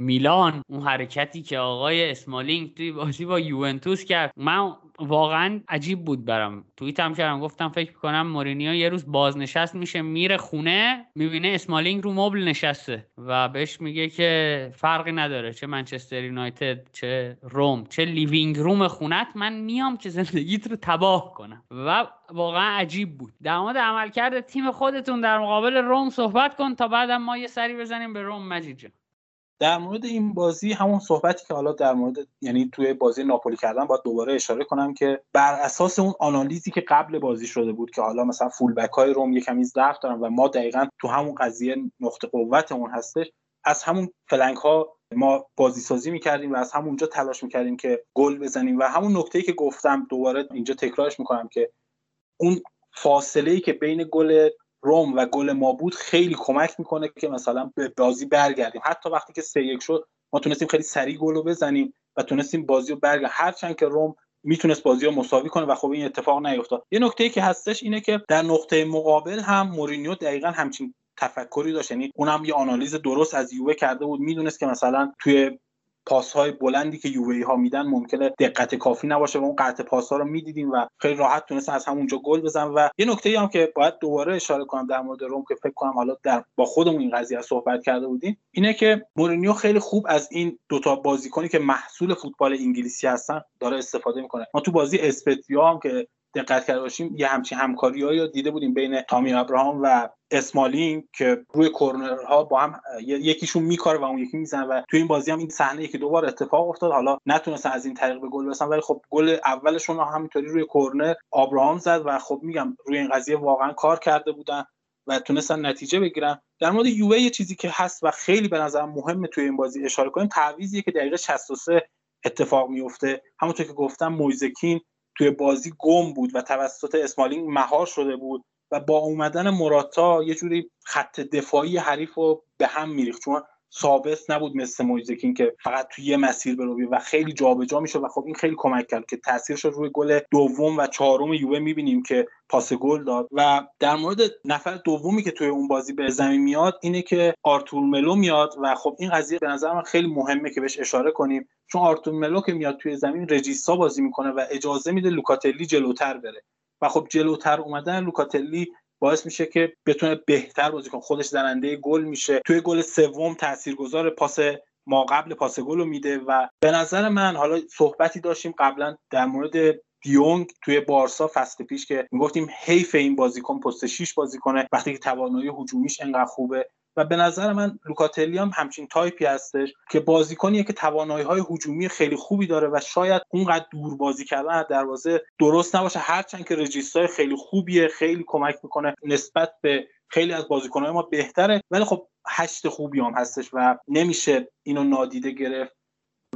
میلان اون حرکتی که آقای اسمالینگ توی بازی با یوونتوس کرد. من واقعا عجیب بود برام توییت هم کردم گفتم فکر کنم مورینیو یه روز بازنشست میشه میره خونه می‌بینه اسمالینگ رو مبل نشسته و بهش میگه که فرقی نداره چه منچستر یونایتد چه روم چه living room خونت من میام که زندگیت رو تباه کنم. و واقعا عجیب بود. در مورد عملکرد تیم خودتون در مقابل روم صحبت کن تا بعدم ما یه سری بزنیم به روم مجید در مورد این بازی همون صحبتی که حالا در مورد یعنی توی بازی ناپولی کردن باید دوباره اشاره کنم که بر اساس اون آنالیزی که قبل بازی شده بود که حالا مثلا فول بک های روم یه کمی ضعف دارن و ما دقیقا تو همون قضیه نقطه قوت اون هستش از همون فلنک ها ما بازی سازی می‌کردیم و از همونجا تلاش می‌کردیم که گل بزنیم و همون نکته که گفتم دوباره اینجا تکرارش می‌کنم که اون فاصله ای که بین گل روم و گل ما بود خیلی کمک می‌کنه که مثلا به بازی برگردیم. حتی وقتی که سه یک شد ما تونستیم خیلی سریع گل رو بزنیم و تونستیم بازی رو برگردیم. هرچند که روم می‌تونست بازی رو مساوی کنه و خب این اتفاق نیفتاد. یه نکته که هستش اینه که در نقطه مقابل هم مورینیو دقیقا همچین تفکری داشت. یعنی اونم یه آنالیز درست از یووه کرده بود. می‌دونست که مثلا توی پاس های بلندی که یووی ها میدن ممکنه دقت کافی نباشه و اون قطع پاس ها رو می‌دیدیم و خیلی راحت تونستن از همونجا گل بزنن و یه نکته هم که باید دوباره اشاره کنم در مورد روم که فکر کنم حالا در با خودمون این قضیه صحبت کرده بودیم اینه که مورینیو خیلی خوب از این دوتا بازیکنی که محصول فوتبال انگلیسی هستن داره استفاده می‌کنه. ما تو بازی اسپتیا هم که دقت کرده باشیم یه همچین همکاری رو دیده بودیم بین تامی ابراهام و اسمالین که روی کورنرها با هم یکیشون میکاره و اون یکی می‌زنه و تو این بازی هم این صحنه که دوبار اتفاق افتاد. حالا نتونستن از این طریق به گل برسن ولی خب گل اولشون همینطوری روی کورنر ابراهام زد و خب میگم روی این قضیه واقعا کار کرده بودن و تونستن نتیجه بگیرن. در مورد یووه یه چیزی که هست و خیلی به نظر مهمه توی این بازی اشاره کنیم تعویضیه که دقیقه 63 اتفاق میفته همونطور که گفتم مویزکین توی بازی گم بود و توسط اسمالینگ مهار شده بود و با اومدن مراتا یه جوری خط دفاعی حریف رو به هم میریخت. چون ثابت نبود مثل مویزکین که فقط توی یه مسیر بروی و خیلی جابجا میشه و خب این خیلی کمک کرد که تاثیرش رو روی گل دوم و چهارم یووه می‌بینیم که پاس گل داد. و در مورد نفر دومی که توی اون بازی به زمین میاد اینه که آرتور ملو میاد و خب این قضیه به نظر من خیلی مهمه که بهش اشاره کنیم. چون آرتور ملو که میاد توی زمین regista بازی می‌کنه و اجازه میده لوکاتلی جلوتر بره. و خب جلوتر اومدن لوکاتلی باعث میشه که بتونه بهتر بازی کنه. خودش زننده گل میشه. توی گل سوم تاثیرگذار پاس ما قبل پاس گل رو میده و به نظر من حالا صحبتی داشتیم قبلا در مورد دیونگ توی بارسا فصل پیش که می‌گفتیم حیف این بازیکن پست 6 بازی کنه وقتی که توانایی هجومیش انقدر خوبه و به نظر من لوکاتلی هم همچین تایپی هستش که بازیکنیه که توانایی های هجومی خیلی خوبی داره و شاید اونقدر دور بازی کردن از دروازه درست نباشه. هرچند که regista ی خیلی خوبیه خیلی کمک می‌کنه نسبت به خیلی از بازیکنهای ما بهتره ولی خب هشت خوبی هم هستش و نمیشه اینو نادیده گرفت.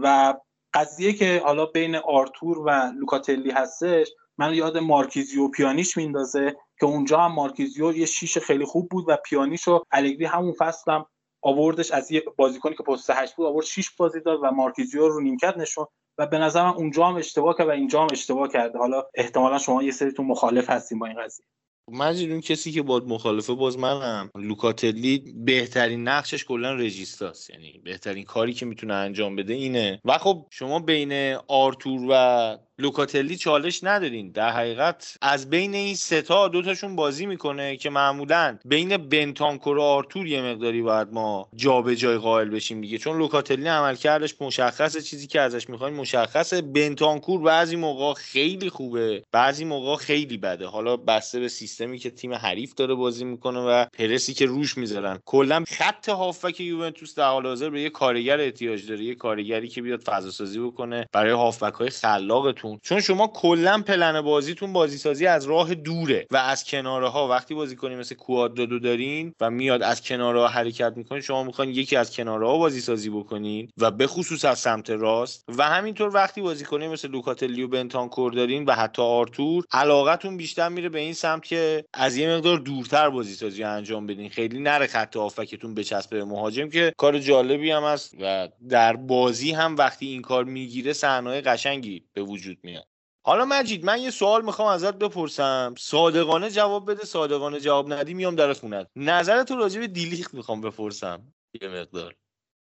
و قضیه که حالا بین آرتور و لوکاتلی هستش من یاد مارکیزیو پیانیش میندازه که اونجا هم مارکیزیو یه شیش خیلی خوب بود و پیانیشو الگری همون فصل هم آوردش از یه بازیکنی که پست هشت بود آورد شیش بازی داد و مارکیزیو رو نیمکت نشون و به نظر من اونجا هم اشتباه کرد و اینجا هم اشتباه کرده. حالا احتمالا شما یه سریتون مخالف هستین با این قضیه. مجید اون کسی که باهات مخالفه باز منم. لوکاتلی بهترین نقشش کلا regista ست. یعنی بهترین کاری که می‌تونه انجام بده اینه. و خب شما بین آرتور و لوکاتلی چالش ندارین در حقیقت از بین این ستا دوتاشون بازی می‌کنه که معمولا بین بنتانکور و آرتور یه مقداری باید ما جابجایی قائل بشیم دیگه. چون لوکاتلی عملکردش مشخصه. چیزی که ازش می‌خوایم مشخصه. بنتانکور بعضی موقع خیلی خوبه. بعضی موقع خیلی بده. حالا بسته به سیستمی که تیم حریف داره بازی می‌کنه و پرسی که روش می‌ذارن. کلا خط هافبک یوونتوس در حال حاضر به یه کارگر احتیاج داره. یه کارگری که بیاد فضا سازی بکنه. برای هافبک های خلاقتون اون چون شما کلا پلن بازیتون بازی سازی از راه دوره و از کناره ها وقتی بازی کنی مثل کوادرادو دارین و میاد از کناره ها حرکت می‌کنه شما می‌خواین یکی از کناره ها بازی سازی بکنین و به خصوص از سمت راست. و همینطور وقتی بازی کنی مثل لوکاتلیو بنتانکور دارین و حتی آرتور علاقتون بیشتر میره به این سمت که از یه مقدار دورتر بازی سازی انجام بدین. خیلی نره خط آفکتون بچسبه به مهاجم که کار جالبی هم است و در بازی هم وقتی این کار می‌گیره صحنه‌های قشنگی به وجود میاد. حالا مجید من یه سوال می‌خوام ازت بپرسم. صادقانه جواب بده صادقانه جواب ندی میام در خونت. نظرت رو راجع به دیلیخت می‌خوام بپرسم. یه مقدار.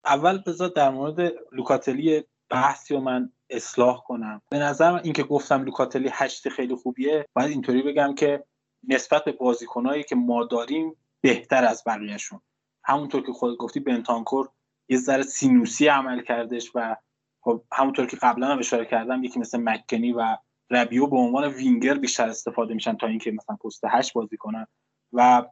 اول بذار در مورد لوکاتلی بحثی و من اصلاح کنم. به نظر من اینکه گفتم لوکاتلی هشت خیلی خوبیه باید اینطوری بگم که نسبت به بازیکنهایی که ما داریم بهتر از بقیهشون. همونطور که خود گفتی بنتانکور یه ذره سینوسی عمل کردش و خب همونطور که قبلا هم اشاره کردم یکی مثل مکنی و ربیو به عنوان وینگر بیشتر استفاده میشن تا اینکه مثلا پست هشت بازی کنن. و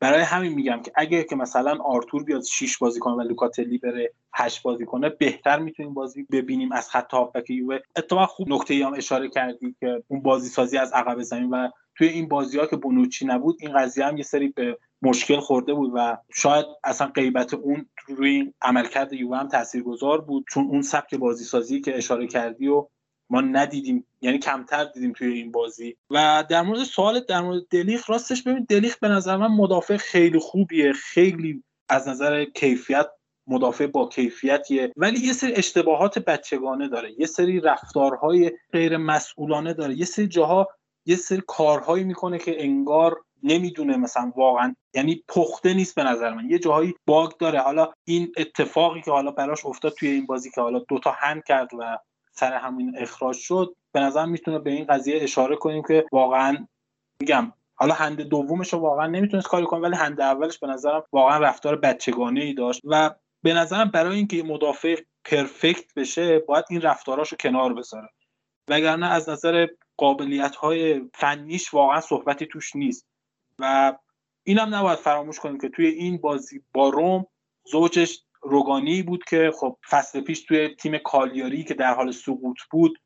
برای همین میگم که اگه که مثلا آرتور بیاد 6 بازی کنه و لوکاتلی بره 8 بازی کنه بهتر می‌تونیم بازی ببینیم از خط هافبک یووه اتفاقا خوب نکته هم اشاره کردی که اون بازی سازی از عقب زمین و توی این بازی ها که بونوچی نبود این قضیه هم یه سری به مشکل خورده بود و شاید اصلا غیبت اون روی عملکرد یووه هم تاثیرگذار بود. چون اون سبک بازی سازی که اشاره کردی و ما ندیدیم یعنی کمتر دیدیم توی این بازی. و در مورد سوال در مورد دلیخ راستش ببین دلیخ به نظر من مدافع خیلی خوبیه خیلی از نظر کیفیت مدافع با کیفیتیه. ولی یه سری اشتباهات بچگانه داره یه سری رفتارهای غیر مسئولانه داره یه سری جاها یه سری کارهایی می‌کنه که انگار نمی‌دونه مثلا واقعا. یعنی پخته نیست به نظر من. یه جاهایی باگ داره. حالا این اتفاقی که حالا براش افتاد توی این بازی که حالا دوتا هند کرد و سر همین اخراج شد به نظر می‌تونه به این قضیه اشاره کنیم که واقعا میگم حالا هند دومش رو واقعا نمی‌تونست کاری کنه ولی هند اولش به نظرم واقعا رفتار بچگانه ای داشت و به نظرم برای اینکه مدافع پرفکت بشه باید این رفتاراشو کنار بذاره. وگرنه از نظر قابلیت های فنیش واقعا صحبتی توش نیست. و اینم نباید فراموش کنیم که توی این بازی با روم زوجش روگانی بود که خب فصل پیش توی تیم کالیاری که در حال سقوط بود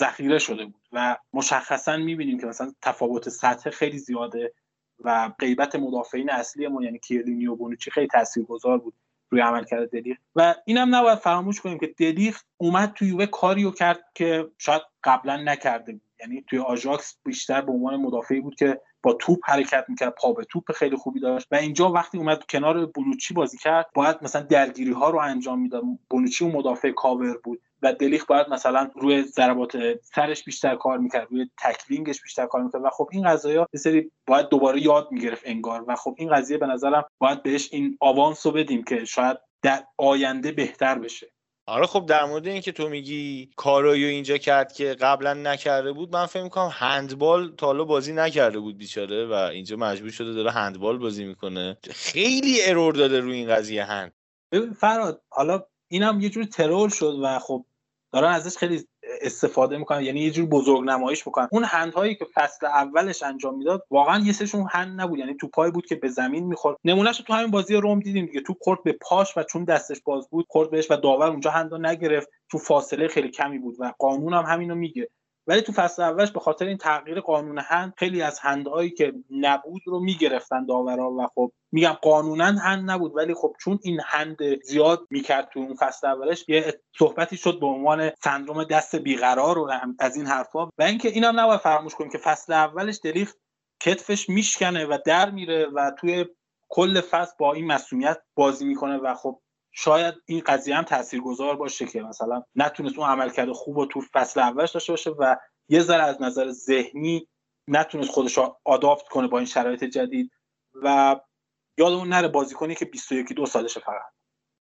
ذخیره شده بود و مشخصا می‌بینیم که مثلا تفاوت سطح خیلی زیاده و غیبت مدافعین اصلی ما یعنی کیرلینی و بونوچی خیلی تاثیرگذار بود روی عملکرد دلیخ و اینم نباید فراموش کنیم که دلیخ اومد توی یووه کاریو کرد که شاید قبلا نکرده بود. یعنی توی آژاکس بیشتر به عنوان مدافعی بود که با توپ حرکت می‌کرد پا به توپ خیلی خوبی داشت. و اینجا وقتی اومد کنار بونوچی بازی کرد باید مثلا درگیری ها رو انجام می‌داد. بونوچی و مدافع کاور بود و دلیخ باید مثلا روی ضربات سرش بیشتر کار می‌کرد روی tackling ش بیشتر کار می‌کرد. و خب این قضايا یه سری باید دوباره یاد می‌گرفت انگار. و خب این قضیه به نظرم باید بهش این آوانس رو بدیم که شاید در آینده بهتر بشه. آره خب در مورد اینکه تو میگی کارایو اینجا کرد که قبلا نکرده بود من فکر می‌کنم هندبال تا بازی نکرده بود بیچاره و اینجا مجبور شده داره هندبال بازی می‌کنه. خیلی ارور داده روی این قضیه هند. ببین فراد حالا اینم یه جوری ترور شد و خب دارن ازش خیلی استفاده می‌کنن یعنی یه جور بزرگ نمایش می‌کنن اون هندهایی که فصل اولش انجام می‌داد واقعا یه سشون هند نبود یعنی تو پای بود که به زمین می‌خورد. نمونهش تو همین بازی روم دیدیم دیگه. تو خورد به پاش و چون دستش باز بود خورد بهش و داور اونجا هندا نگرفت. تو فاصله خیلی کمی بود و قانون هم همینو میگه. ولی تو فصل اولش به خاطر این تغییر قانون هند خیلی از هندهایی که نبود رو می‌گرفتن داورا و خب میگم قانونا هند نبود ولی خب چون این هند زیاد می‌کرد تو اون فصل اولش یه صحبتی شد به عنوان سندروم دست بیقرار و از این حرفا. و اینکه اینا نباید فراموش کنیم که فصل اولش دلیخ کتفش میشکنه و در میره و توی کل فصل با این مسئولیت بازی می‌کنه و خب شاید این قضیه هم تاثیرگذار باشه که مثلا نتونست اون عملکرد خوب رو تو فصل اولش داشته باشه و یه ذره از نظر ذهنی نتونست خودش آداپت کنه با این شرایط جدید و یادمون نره بازیکنی که 21 دو سالشه فقط.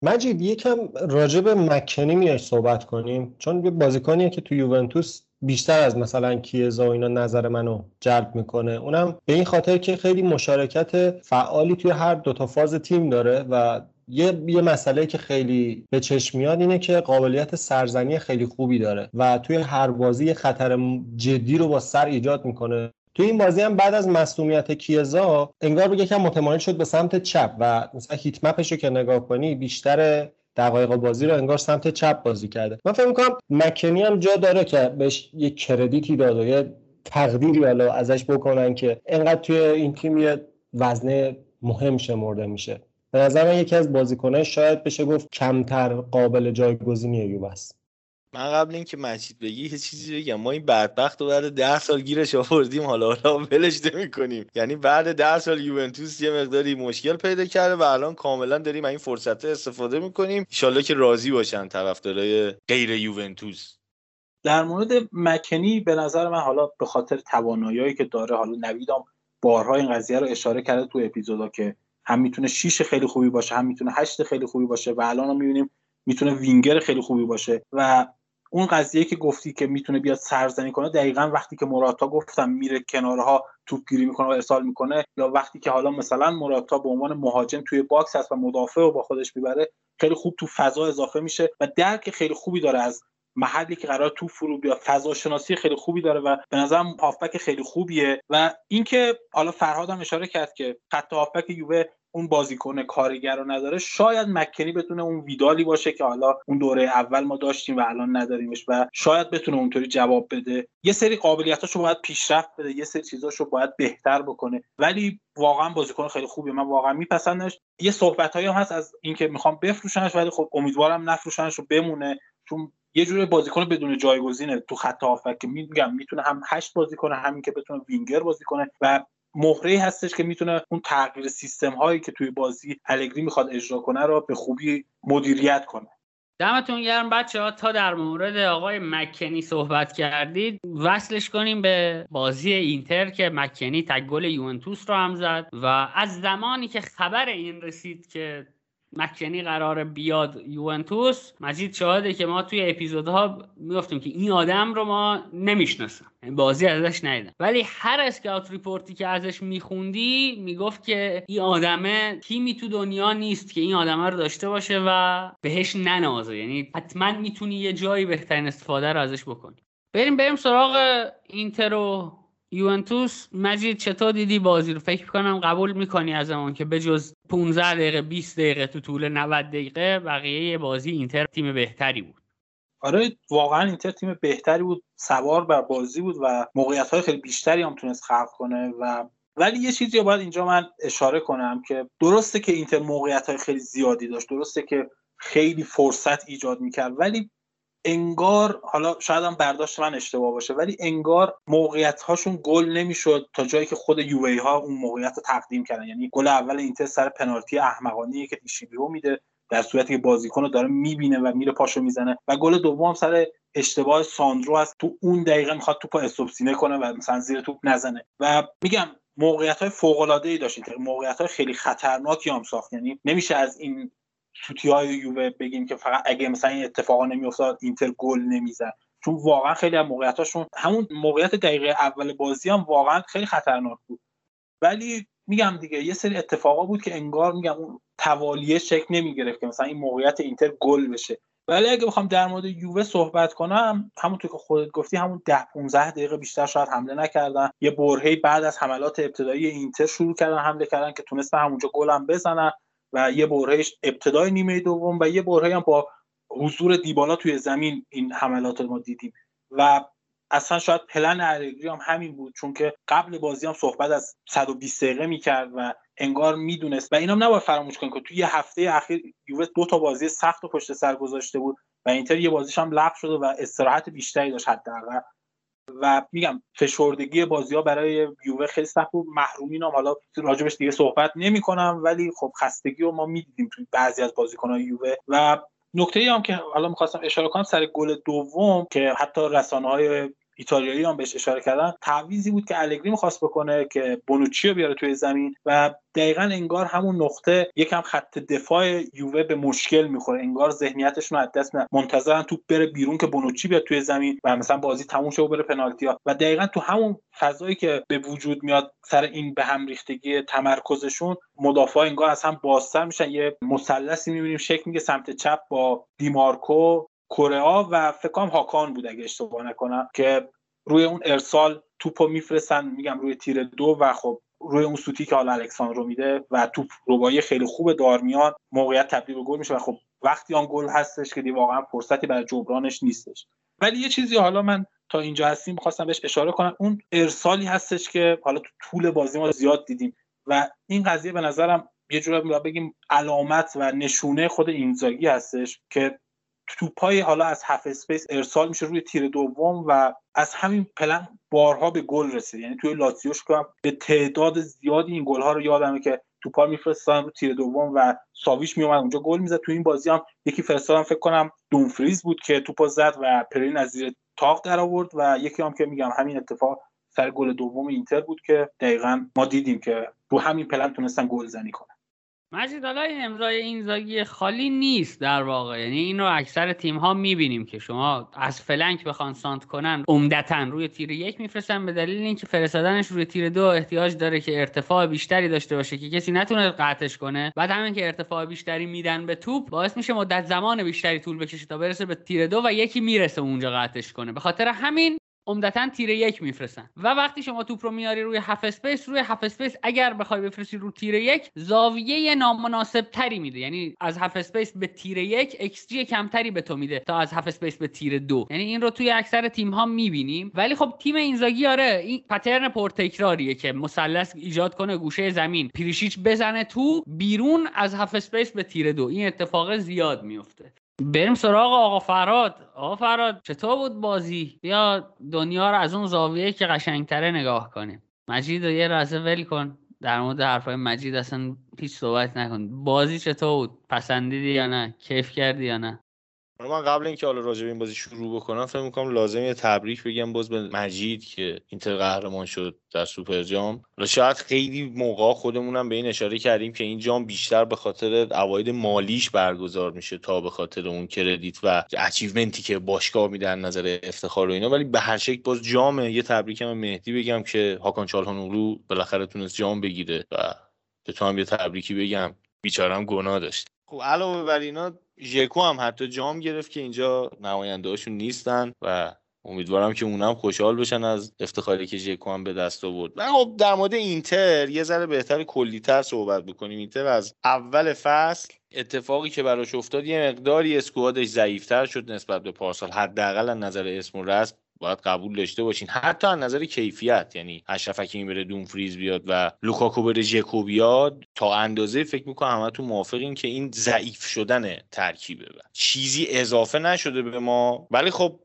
مجید یکم راجع به مکنی میای صحبت کنیم. چون یه بازیکنیه که تو یوونتوس بیشتر از مثلا کیزا و اینا نظر منو جلب می‌کنه. اونم به این خاطر که خیلی مشارکت فعالی توی هر دو تا فاز تیم داره و یه یه مسئله که خیلی به چشم میاد اینه که قابلیت سرزنی خیلی خوبی داره و توی هر بازی خطر جدی رو با سر ایجاد می‌کنه. توی این بازی هم بعد از مصومیت کیزا انگار به یکم متمایل شد به سمت چپ و مثلا هیت مپش رو که نگاه کنی بیشتر دقایق بازی رو انگار سمت چپ بازی کرده. من فکر می‌کنم مکنی هم جا داره که بهش یه کردیتی داد و یه تقدیری حالا ازش بکنن که انقدر توی این تیم یه وزنه مهم شمرده میشه. به نظر من یکی از بازیکنان شاید بشه گفت کمتر قابل جایگزینی یووه است من قبل اینکه مجید بگی یه چیزی بگم. ما این بدبخت رو بعد ده سال گیرش آوردیم حالا حالا ولش کنیم یعنی بعد ده سال یوونتوس یه مقداری مشکل پیدا کرده و الان کاملا داریم این فرصت استفاده می‌کنیم. ان که راضی باشن طرفدارای غیر یوونتوس. در مورد مکنی به نظر من حالا به خاطر توانایی که داره حالا نویدم بارها این قضیه رو اشاره کرده تو اپیزودا که هم می‌تونه شیش خیلی خوبی باشه هم می‌تونه هشت خیلی خوبی باشه و الان می‌بینیم می‌تونه وینگر خیلی خوبی باشه. و اون قضیه که گفتی که می‌تونه بیاد سرزنی کنه دقیقا وقتی که مراتا گفتم میره کنارها توپگیری می‌کنه و ارسال می‌کنه یا وقتی که حالا مثلا مراتا به عنوان مهاجم توی box هست و مدافع و با خودش می‌بره خیلی خوب تو فضا اضافه میشه و درک خیلی خوبی داره از محلی که قرار تو فرو بیاد. فضا شناسی خیلی خوبی داره و به نظرم هافبک خیلی خوبیه. و اینکه حالا فرهاد هم اشاره کرد که خط هافبک یووه اون بازیکن کارگر رو نداره شاید مکنی بتونه اون ویدالی باشه که حالا اون دوره اول ما داشتیم و الان نداریمش و شاید بتونه اونطوری جواب بده. یه سری قابلیتاشو باید پیشرفت بده یه سری چیزاشو باید بهتر بکنه. ولی واقعا بازیکن خیلی خوبیه من واقعا میپسندش. یه صحبتایی هم هست از اینکه می‌خوام بفروشنش ولی خب امیدوارم نفروشنش رو بمونه. چون یه جوری بازیکن بدون جایگزینه تو خط هافک که میگم می‌تونه هم هشت بازی کنه همین که بتونه وینگر بازی کنه و مهره هستش که می‌تونه اون تغییر سیستم هایی که توی بازی الگری می‌خواد اجرا کنه رو به خوبی مدیریت کنه. دمتون گرم بچه ها تا در مورد آقای مکنی صحبت کردید وصلش کنیم به بازی اینتر که مکنی تک گل یوونتوس رو هم زد و از زمانی که خبر این رسید که مکنی قرار بیاد یوونتوس. مجید شاهده که ما توی اپیزودها می‌گفتیم که این آدم رو ما نمی‌شناسم. یعنی بازی ازش ندیدم. ولی هر scout report ی که ازش میخوندی می‌گفت که این آدمه تیمی تو دنیا نیست که این آدمه رو داشته باشه و بهش ننازه. یعنی حتما می‌تونی یه جایی بهترین استفاده رو ازش بکنی. بریم بریم سراغ اینتر و یوونتوس مجید چطور دیدی بازی رو؟ فکر کنم قبول می‌کنی از اون که بجز 15 دقیقه 20 دقیقه تو طول 90 دقیقه بقیه بازی اینتر تیم بهتری بود. آره واقعا اینتر تیم بهتری بود سوار بر بازی بود و موقعیت های خیلی بیشتری هم تونست خلق کنه و ولی یه چیزی رو باید اینجا من اشاره کنم که درسته که اینتر موقعیت های خیلی زیادی داشت درسته که خیلی فرصت ایجاد می‌کرد ولی انگار حالا شاید هم برداشت من اشتباه باشه ولی انگار موقعیت هاشون گل نمی‌شد تا جایی که خود یووی ها اون موقعیت رو تقدیم کردن. یعنی گل اول اینتر سر پنالتی احمقانه که دیشیبیو میده در صورتی که بازیکن رو داره می‌بینه و میره پاشو می‌زنه. و گل دوم سر اشتباه ساندرو است تو اون دقیقه می‌خواد توپو استوپسینه کنه و مثلا زیر توپ نزنه. و میگم موقعیت های فوق العاده خیلی خطرناکی هم ساخت. یعنی نمیشه از این سوتی های یووه بگیم که فقط اگه مثلا این اتفاقا نمیافتاد اینتر گل نمی‌زد. چون واقعا خیلی از موقعیتاشون همون موقعیت دقیقه اول بازی هم واقعا خیلی خطرناک بود. ولی میگم دیگه یه سری اتفاقا بود که انگار میگم اون توالیه شکل نمی‌گرفت که مثلا این موقعیت اینتر گل بشه. ولی اگه بخوام در مورد یووه صحبت کنم همونطور که خودت گفتی همون 10 15 دقیقه بیشتر شاید حمله نکردن. یه برهی بعد از حملات ابتدایی اینتر شروع کردن حمله کردن که تونستن همونجا گل بزنن. و یه برهش ابتدای نیمه دوم و یه برهه هم با حضور دیبالا توی زمین این حملات رو ما دیدیم. و اصلا شاید پلن الگری هم همین بود چون که قبل بازی هم صحبت از 120 دقیقه می‌کرد و انگار می‌دونست. و اینم نباید فراموش کنیم که توی یه هفته اخیر یووه دو تا بازی سخت و پشت سر گذاشته بود و اینتر یه بازیش هم لغو شده و استراحت بیشتری داشت حداقل. و میگم فشردگی بازی ها برای یووه خیلی سخت بود. محرومین هم حالا راجبش دیگه صحبت نمی کنم ولی خب خستگی رو ما می‌دیدیم توی بعضی از بازیکنان یووه. و نکته ای هم که حالا می‌خواستم اشاره کنم سر گل دوم که حتی رسانه های ایتالیایی هم بهش اشاره کردن. تعویزی بود که الگری می‌خواست بکنه که بونوچی رو بیاره توی زمین و دقیقا انگار همون نقطه یکم خط دفاع یووه به مشکل می‌خوره. انگار ذهنیتشون از دست منتظرن توپ بره بیرون که بونوچی بیاد توی زمین و مثلا بازی تموم شه و بره پنالتی ها. و دقیقا تو همون فضایی که به وجود میاد سر این به هم ریختگی تمرکزشون مدافع انگار از هم بازتر میشن. یه مثلثی می‌بینیم شکل میگه سمت چپ با دیمارکو کره و فکر هاکان بود اگه اشتباه نکنم که روی اون ارسال توپو میفرستن میگم روی تیر دو و خب روی اون سوتی که حالا الکساندرو میده و توپ ربایی خیلی خوب دارمیان موقعیت تبدیل به گل میشه و خب وقتی آن گل هستش که واقعا فرصتی برای جبرانش نیستش. ولی یه چیزی حالا من تا اینجا هستیم می‌خواستم بهش اشاره کنم. اون ارسالی هستش که حالا تو طول بازی ما زیاد دیدیم و این قضیه به نظرم یه جورایی بگیم علامت و نشونه خود اینزاگی هستش که توپای حالا از half space ارسال میشه روی تیر دوم و از همین پلن بارها به گل رسید. یعنی توی لاتزیوش فکر کنم به تعداد زیادی این گل ها رو یادمه که توپا میفرستن رو تیر دوم و ساویچ میومد اونجا گل می‌زد. تو این بازی هم یکی فرستادم فکر کنم دامفریز بود که توپا زد و پرین از زیر طاق در آورد و یکی هم که میگم همین اتفاق سر گل دوم اینتر بود که دقیقا ما دیدیم که رو همین پلن تونستن گل زنی کنن. مجید حالا این امضای اینزاگی خالی نیست در واقع. یعنی این رو اکثر تیم ها می‌بینیم که شما از flank بخوان سانتر کنن عمدتا روی تیر یک میفرستن به دلیل اینکه فرستادنش روی تیر دو احتیاج داره که ارتفاع بیشتری داشته باشه که کسی نتونه قطعش کنه. بعد همین که ارتفاع بیشتری میدن به توپ باعث میشه مدت زمان بیشتری طول بکشه تا برسه به تیر دو و یکی می‌رسه اونجا قطعش کنه. به خاطر همین عمدتا تیر یک میفرستن. و وقتی شما توپ رو میاری روی half space روی half space اگر بخوای بفرستی رو تیر یک زاویه نامناسب تری میده. یعنی از half space به تیر یک ایکس جی کمتری به تو میده تا از half space به تیر دو. یعنی این رو توی اکثر تیم ها می‌بینیم. ولی خب تیم اینزاگی آره این pattern پرتکراریه که مثلث ایجاد کنه گوشه زمین. پریشیچ بزنه تو بیرون از half space به تیر دو. این اتفاق زیاد میفته بریم سراغ آقا فرهاد. آقا فرهاد چطور بود بازی؟ یا دنیا رو از اون زاویه که قشنگتره نگاه کنیم. مجید رو یه لحظه ول کن. در مورد حرفای مجید اصلا هیچ صحبت نکن. بازی چطور بود؟ پسندیدی یا نه؟ کیف کردی یا نه؟ من قبل اینکه حالا راجع این بازی شروع بکنم فکر می‌کنم لازم یه تبریک بگم باز به مجید که اینتر قهرمان شد در سوپر جام. شاید خیلی موقع خودمونم به این اشاره کردیم که این جام بیشتر به خاطر عواید مالیش برگزار میشه تا به خاطر اون کردیت و اچیومنتی که باشگاه میدن نظر افتخار و اینا. ولی به هر شکل باز جام یه تبریکم مهدی بگم که هاکان چالهانوغلو بالاخره تونست جام بگیره و به تو هم یه تبریکی بگم. بیچارم گناه داشت. خب علاوه بر اینا ژکو هم حتی جام گرفت که اینجا نماینده هاشون نیستن و امیدوارم که اونم خوشحال بشن از افتخاری که ژکو هم به دست آورد. و خب در مورد اینتر یه ذره بهتر کلیتر صحبت بکنیم. اینتر از اول فصل اتفاقی که براش افتاد یه مقداری squad ش ضعیفتر شد نسبت به پارسال. حداقل از نظر اسم و رسم باید قبول داشته باشین. حتی از نظر کیفیت یعنی اشرف حکیمی بره دامفریز بیاد و لوکاکو بره ژکو بیاد تا اندازه فکر می‌کنم همتون موافقین که این ضعیف شدن ترکیبه و چیزی اضافه نشده به ما. ولی خب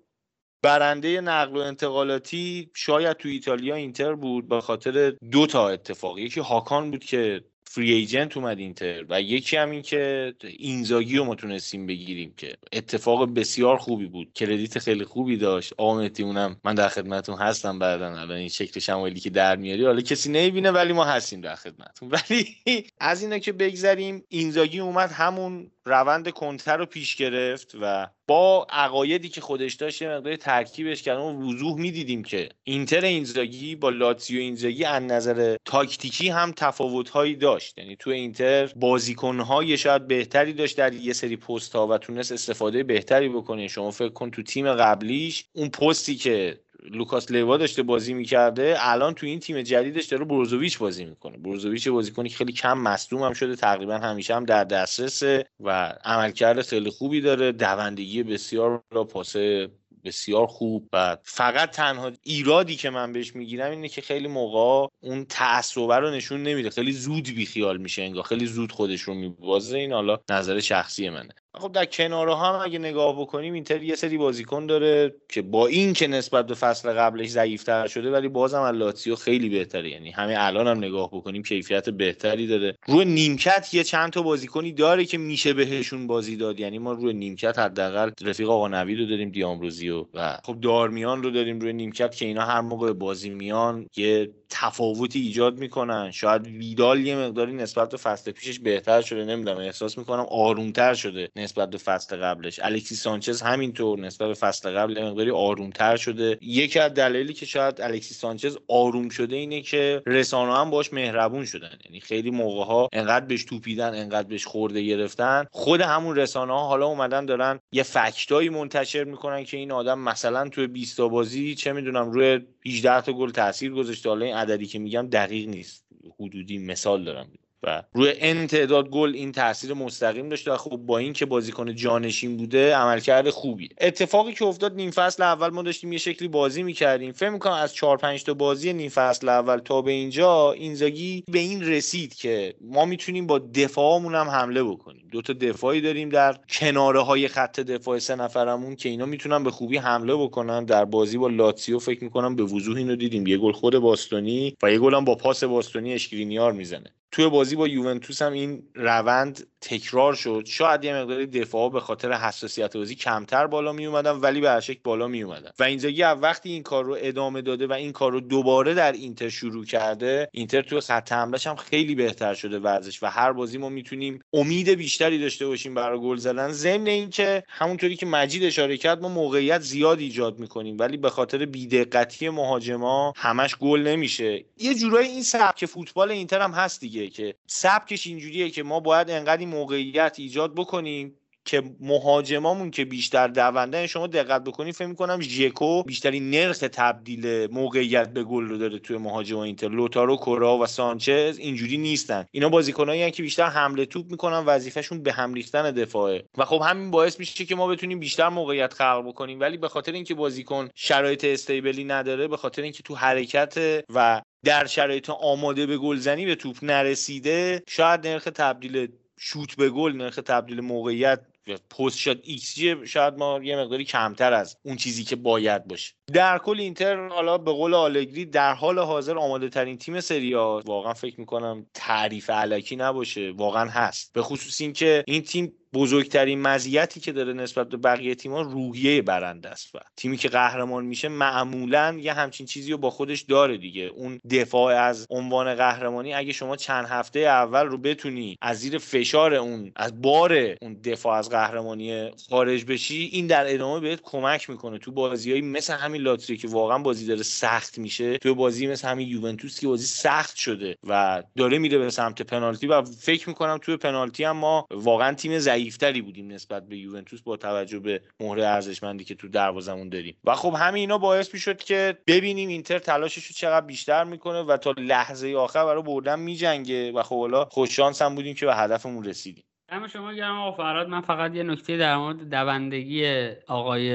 برنده نقل و انتقالاتی شاید تو ایتالیا اینتر بود به خاطر دو تا اتفاق. یکی هاکان بود که free agent اومد اینتر و یکی هم این که اینزاگی رو ما تونستیم بگیریم که اتفاق بسیار خوبی بود. credit خیلی خوبی داشت. آمتی اونم من در خدمتتون هستم بعدا. الان این شکل شمالی که در میاری. حالا کسی نمی‌بینه ولی ما هستیم در خدمتتون. ولی از اینا که بگذریم اینزاگی اومد همون روند کنته رو پیش گرفت و با عقایدی که خودش داشت یه مقدار ترکیبش کرد. به وضوح می‌دیدیم که اینتر اینزاگی با لاتزیو اینزاگی از نظر تاکتیکی هم تفاوتهایی داشت. یعنی تو اینتر بازیکنهای شاید بهتری داشت در یه سری پست ها و تونست استفاده بهتری بکنه. شما فکر کن تو تیم قبلیش اون پستی که لوکاس لیوا داشته بازی می‌کرده الان تو این تیم جدیدش داره بروزوویچ بازی می‌کنه. بروزوویچ بازیکنی خیلی کم مصدوم هم شده تقریبا همیشه هم در دسترسه و عملکرد خیلی خوبی داره. دوندگی بسیار را پاسه بسیار خوب. و فقط تنها ایرادی که من بهش می‌گیرم اینه که خیلی موقع اون تعصبه رو نشون نمیده. خیلی زود بیخیال میشه انگار. خیلی زود خودش رو میبازه. این حالا نظر شخصی منه. خب در کناره هم اگه نگاه بکنیم اینتر یه سری بازیکن داره که با این که نسبت به فصل قبلش ضعیفتر شده ولی بازم از لاتسیو خیلی بهتره. یعنی همه الان هم نگاه بکنیم کیفیت بهتری داره. روی نیمکت یه چند تا بازیکنی داره که میشه بهشون بازی داد. یعنی ما روی نیمکت حداقل رفیق آقا نوید رو داریم دیامروزیو و خب دارمیان رو داریم روی نیمکت که اینا هر موقع بازی میان یه تفاوتی ایجاد می‌کنن. شاید ویدال یه مقداری نسبت به فصل پیشش بهتر شده نمی‌دونم احساس می‌کنم آرومتر شده نسبت به فصل قبلش. الکسی سانچز همینطور نسبت به فصل قبل مقداری آرومتر شده. یکی از دلایلی که شاید الکسی سانچز آروم شده اینه که رسانه هم باش مهربون شدن. یعنی خیلی موقع ها انقدر بهش توپیدن انقدر بهش خورده گرفتن. خود همون رسانه ها حالا اومدن دارن یه فکتایی منتشر می‌کنن که این آدم مثلا توی 20 بازی چه می‌دونم روی 18 تا گل تاثیر گذاشته. حالا این عددی که میگم دقیق نیست. حدودی مثال دارم. و روی ان تعداد گل این تاثیر مستقیم داشته و خب با اینکه بازیکن جانشین بوده عملکرد خوبی اتفاقی که افتاد نیم فصل اول ما داشتیم یه شکلی بازی می‌کردیم. فکر می‌کنم از 4 5 تا بازی نیم فصل اول تا به اینجا اینزاگی به این رسید که ما می‌تونیم با دفاعمون هم حمله بکنیم. دو تا دفاعی داریم در کناره های خط دفاع سه نفرمون که اینا می‌تونن به خوبی حمله بکنن. در بازی با لاتسیو فکر می‌کنم به وضوح اینو دیدیم. یه گل خود باستونی و یه گل هم با پاس باستونی اشکرینیار می‌زنه. توی بازی با یوونتوس هم این روند تکرار شد. شاید یه مقداری دفاع به خاطر حساسیت بازی کمتر بالا می اومدن ولی به هر بالا می اومدن و اینزاگی وقتی این کار رو ادامه داده و این کار رو دوباره در اینتر شروع کرده اینتر توی خط حملهش هم خیلی بهتر شده ورزش و هر بازی ما می‌تونیم امید بیشتری داشته باشیم برای گل زدن. ضمن اینکه همونطوری که مجید اشاره کرد ما موقعیت زیاد ایجاد می‌کنیم ولی به خاطر بیدقتی مهاجما همش گل نمیشه. یه جورایی این سبک فوتبال اینتر هم هست دیگه که سبکش اینجوریه که ما باید انقدر موقعیت ایجاد بکنیم که مهاجمامون که بیشتر دونده شما دقت بکنید فکر می‌کنم ژکو بیشترین نرخ تبدیل موقعیت به گل رو داره توی مهاجم اینتر. لوتارو کورا و سانچز اینجوری نیستن. اینا بازیکنایی که بیشتر حمله توپ می‌کنن وظیفهشون به هم ریختن دفاعه. و خب همین باعث میشه که ما بتونیم بیشتر موقعیت خلق بکنیم. ولی به خاطر اینکه بازیکن شرایط استیبلی نداره به خاطر اینکه تو حرکت و در شرایط آماده به گلزنی به توپ نرسیده شاید نرخ تبدیل شوت به گل نرخ تبدیل موقعیت post shot x شاید ما یه مقداری کمتر از اون چیزی که باید باشه. در کل اینتر حالا به قول آلگری در حال حاضر آماده ترین تیم سری آ واقعا فکر می‌کنم تعریف الکی نباشه. واقعا هست. به خصوص اینکه این تیم بزرگترین مزیتی که داره نسبت به بقیه تیم‌ها روحیه برنده است و تیمی که قهرمان میشه معمولا یه همچین چیزی رو با خودش داره دیگه. اون دفاع از عنوان قهرمانی اگه شما چند هفته اول رو بتونی از زیر فشار اون از بار اون دفاع از قهرمانی خارج بشی این در ادامه بهت کمک می‌کنه تو بازیایی مثل همین لاتری که واقعا بازی داره سخت میشه تو بازی مثل همین یوونتوس که بازی سخت شده و داره میره به سمت پنالتی و فکر می‌کنم توی پنالتی هم ما واقعا تیم ضعیفتری بودیم نسبت به یوونتوس با توجه به مهره ارزشمندی که تو دروازمون داریم. و خب همین اینا باعث می‌شد که ببینیم اینتر تلاشش رو چقدر بیشتر می‌کنه و تا لحظه آخر برای بردن میجنگه و خب حالا خوش هم بودیم که به هدفمون رسیدیم. دم شما گرم آقا فراد من فقط یه نکته در مورد دوندگی آقای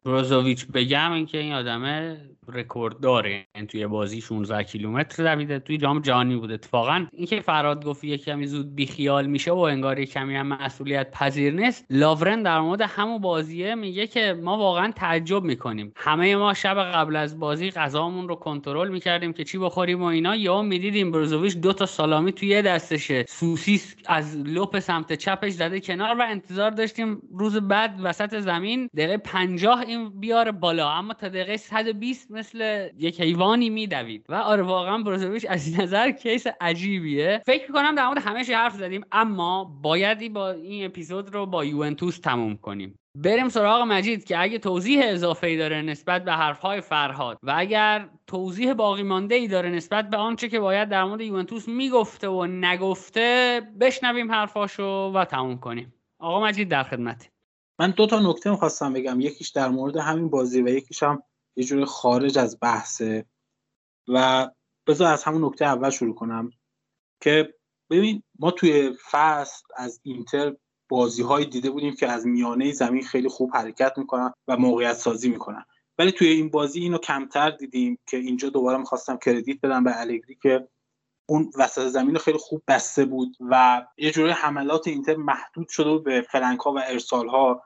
بروزوویچ بگم اینکه این آدمه رکورد داره. یعنی توی بازی 16 کیلومتر دویده. توی جام جهانی بود اتفاقا. اینکه فراد گفت یه کمی زود بیخیال میشه و انگار یه کمی هم مسئولیت پذیر نیست لاورن در مورد همون بازیه میگه که ما واقعا تعجب می‌کنیم. همه ما شب قبل از بازی غذامون رو کنترل می‌کردیم که چی بخوریم و اینا. یا می‌دیدیم بروزوویچ دو تا سالامی توی دستشه. سوسیس از لپ سمت چپش زده کنار و انتظار داشتیم روز بعد وسط زمین دقیقه 50 این بیاره بالا. اما تا دقیقه 120 مثل یک حیوانی میدوید. و آره واقعا بروزوویچ از نظر کیس عجیبیه. فکر می‌کنم در مورد همه حرف زدیم اما بایدی با این اپیزود رو با یوونتوس تموم کنیم. بریم سراغ مجید که اگه توضیح اضافه ای داره نسبت به حرفهای فرهاد و اگر توضیح باقی مانده ای داره نسبت به آنچه که باید در مورد یوونتوس می‌گفته و نگفته بشنویم حرفاشو و تموم کنیم. آقا مجید در خدمت. من دو تا نکته می‌خواستم بگم. یکیش در مورد همین بازی و یکیش هم یه جوری خارج از بحثه و بذار از همون نکته اول شروع کنم که ببین ما توی فصل از اینتر بازی هایی دیده بودیم که از میانه زمین خیلی خوب حرکت می‌کنن و موقعیت سازی می‌کنن. ولی توی این بازی اینو کمتر دیدیم که اینجا دوباره می‌خواستم credit بدم به آلگری که اون وسط زمین خیلی خوب بسته بود و یه جوری حملات اینتر محدود شده به flank ها و ارسال ها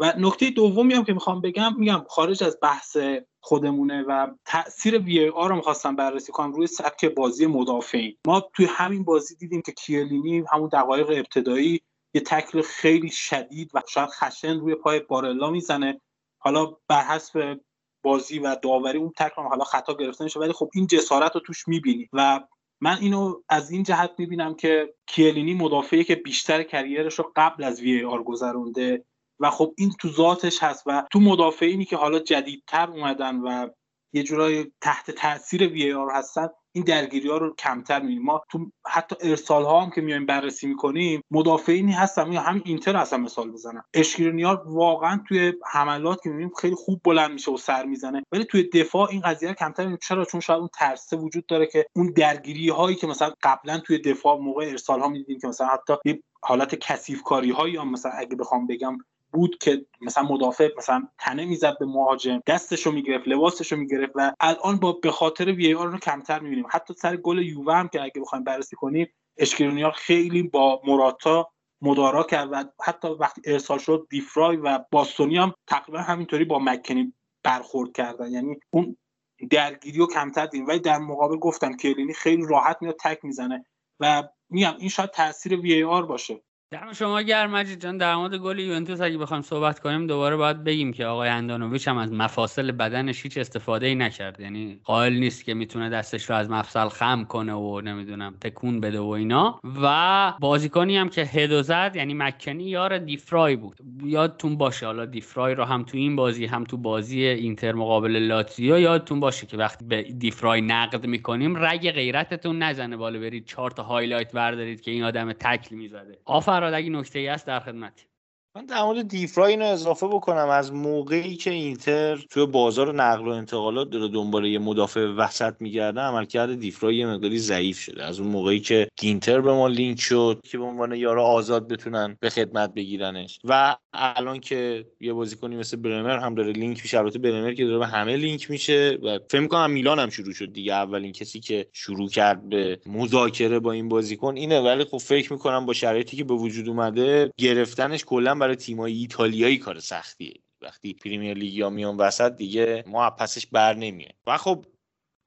و نکته دومی هم که می‌خوام بگم میگم خارج از بحث خودمونه و تاثیر وی آر رو می‌خواستم بررسی کنم روی سبک بازی مدافعین. ما توی همین بازی دیدیم که کیلینی همون دقایق ابتدایی یه تکل خیلی شدید و شاید خشن روی پای بارلا می‌زنه. حالا بر حسب بازی و داوری اون تکل حالا خطا گرفته میشه ولی خب این جسارت رو توش می‌بینی. و من اینو از این جهت می‌بینم که کیلینی مدافعی که بیشتر کریرش رو قبل از وی آر گذرونده و خب این تو ذاتش هست و تو مدافعینی که حالا جدیدتر اومدن و یه جورایی تحت تاثیر وی آر هستن این درگیری ها رو کمتر می‌بینیم. ما تو حتی ارسال ها هم که میایم بررسی می‌کنیم مدافعینی هستن یا همین اینتر هستن مثال بزنم. اشکرینیار واقعا توی حملات که می‌بینیم خیلی خوب بلند میشه و سر می‌زنه. ولی توی دفاع این قضیه کمتر می‌بینیم. چرا؟ چون شاید اون ترسه وجود داره که اون درگیری هایی که مثلا قبلا توی دفاع موقع ارسال ها می‌دیدیم که مثلا حتی یه حالت کثیف کاری هایی یا مثلا اگه بخوام بگم بود که مثلا مدافع مثلا تنه می‌زد به مهاجم دستشو می‌گرفت لباسشو می‌گرفت و الان با به خاطر وی آر رو کمتر می‌بینیم. حتی سر گل یووه هم که اگه بخوایم بررسی کنیم اشکرونیار خیلی با مراتا مدارا کرد و حتی وقتی ارسال شد دیفرای و باستونی هم تقریبا همینطوری با مکنی برخورد کردن. یعنی اون درگیری رو کمتر دیم ولی در مقابل گفتم کلینی خیلی راحت میاد تک می‌زنه و میگم این شاید تاثیر VAR باشه. دم شما گرم مجید جان. در مورد گل یوونتوس اگه بخوایم صحبت کنیم دوباره باید بگیم که آقای هندانوویچ هم از مفاصل بدنش هیچ استفاده ای نکرد. یعنی قائل نیست که می‌تونه دستش رو از مفصل خم کنه و نمی‌دونم تکون بده و اینا. و بازیکنی هم که هدو زد یعنی مکنی یار دیفرای بود. یادتون باشه حالا دیفرای رو هم تو این بازی هم تو بازی اینتر مقابل لاتزیو یادتون باشه که وقتی به دیفرای نقد می‌کنیم رگ غیرتتون نزنه. بالا برید چهار تا highlight بردارید که این آدم تکل می‌زده. فراد اگه نکته ای هست در خدمتی من در مورد دیفرای اینو اضافه بکنم. از موقعی که اینتر توی بازار نقل و انتقالات داره دنبال یه مدافع وسط میگرده عملکرد دیفرای یه مقداری ضعیف شده. از اون موقعی که گینتر به ما لینک شد که به عنوان یار آزاد بتونن به خدمت بگیرنش. و الان که یه بازیکنی مثل برمر هم داره لینک میشه البته برمر که داره به همه لینک میشه و فکر کنم میلان هم شروع شد دیگه. اولین کسی که شروع کرد به مذاکره با این بازیکن اینتره. ولی خب فکر می‌کنم با شرایطی که به وجود اومده گرفتنش کلا برای تیمای ایتالیایی کار سختیه. وقتی پریمیر لیگ یا میان وسط دیگه ما پسش بر نمیه و خب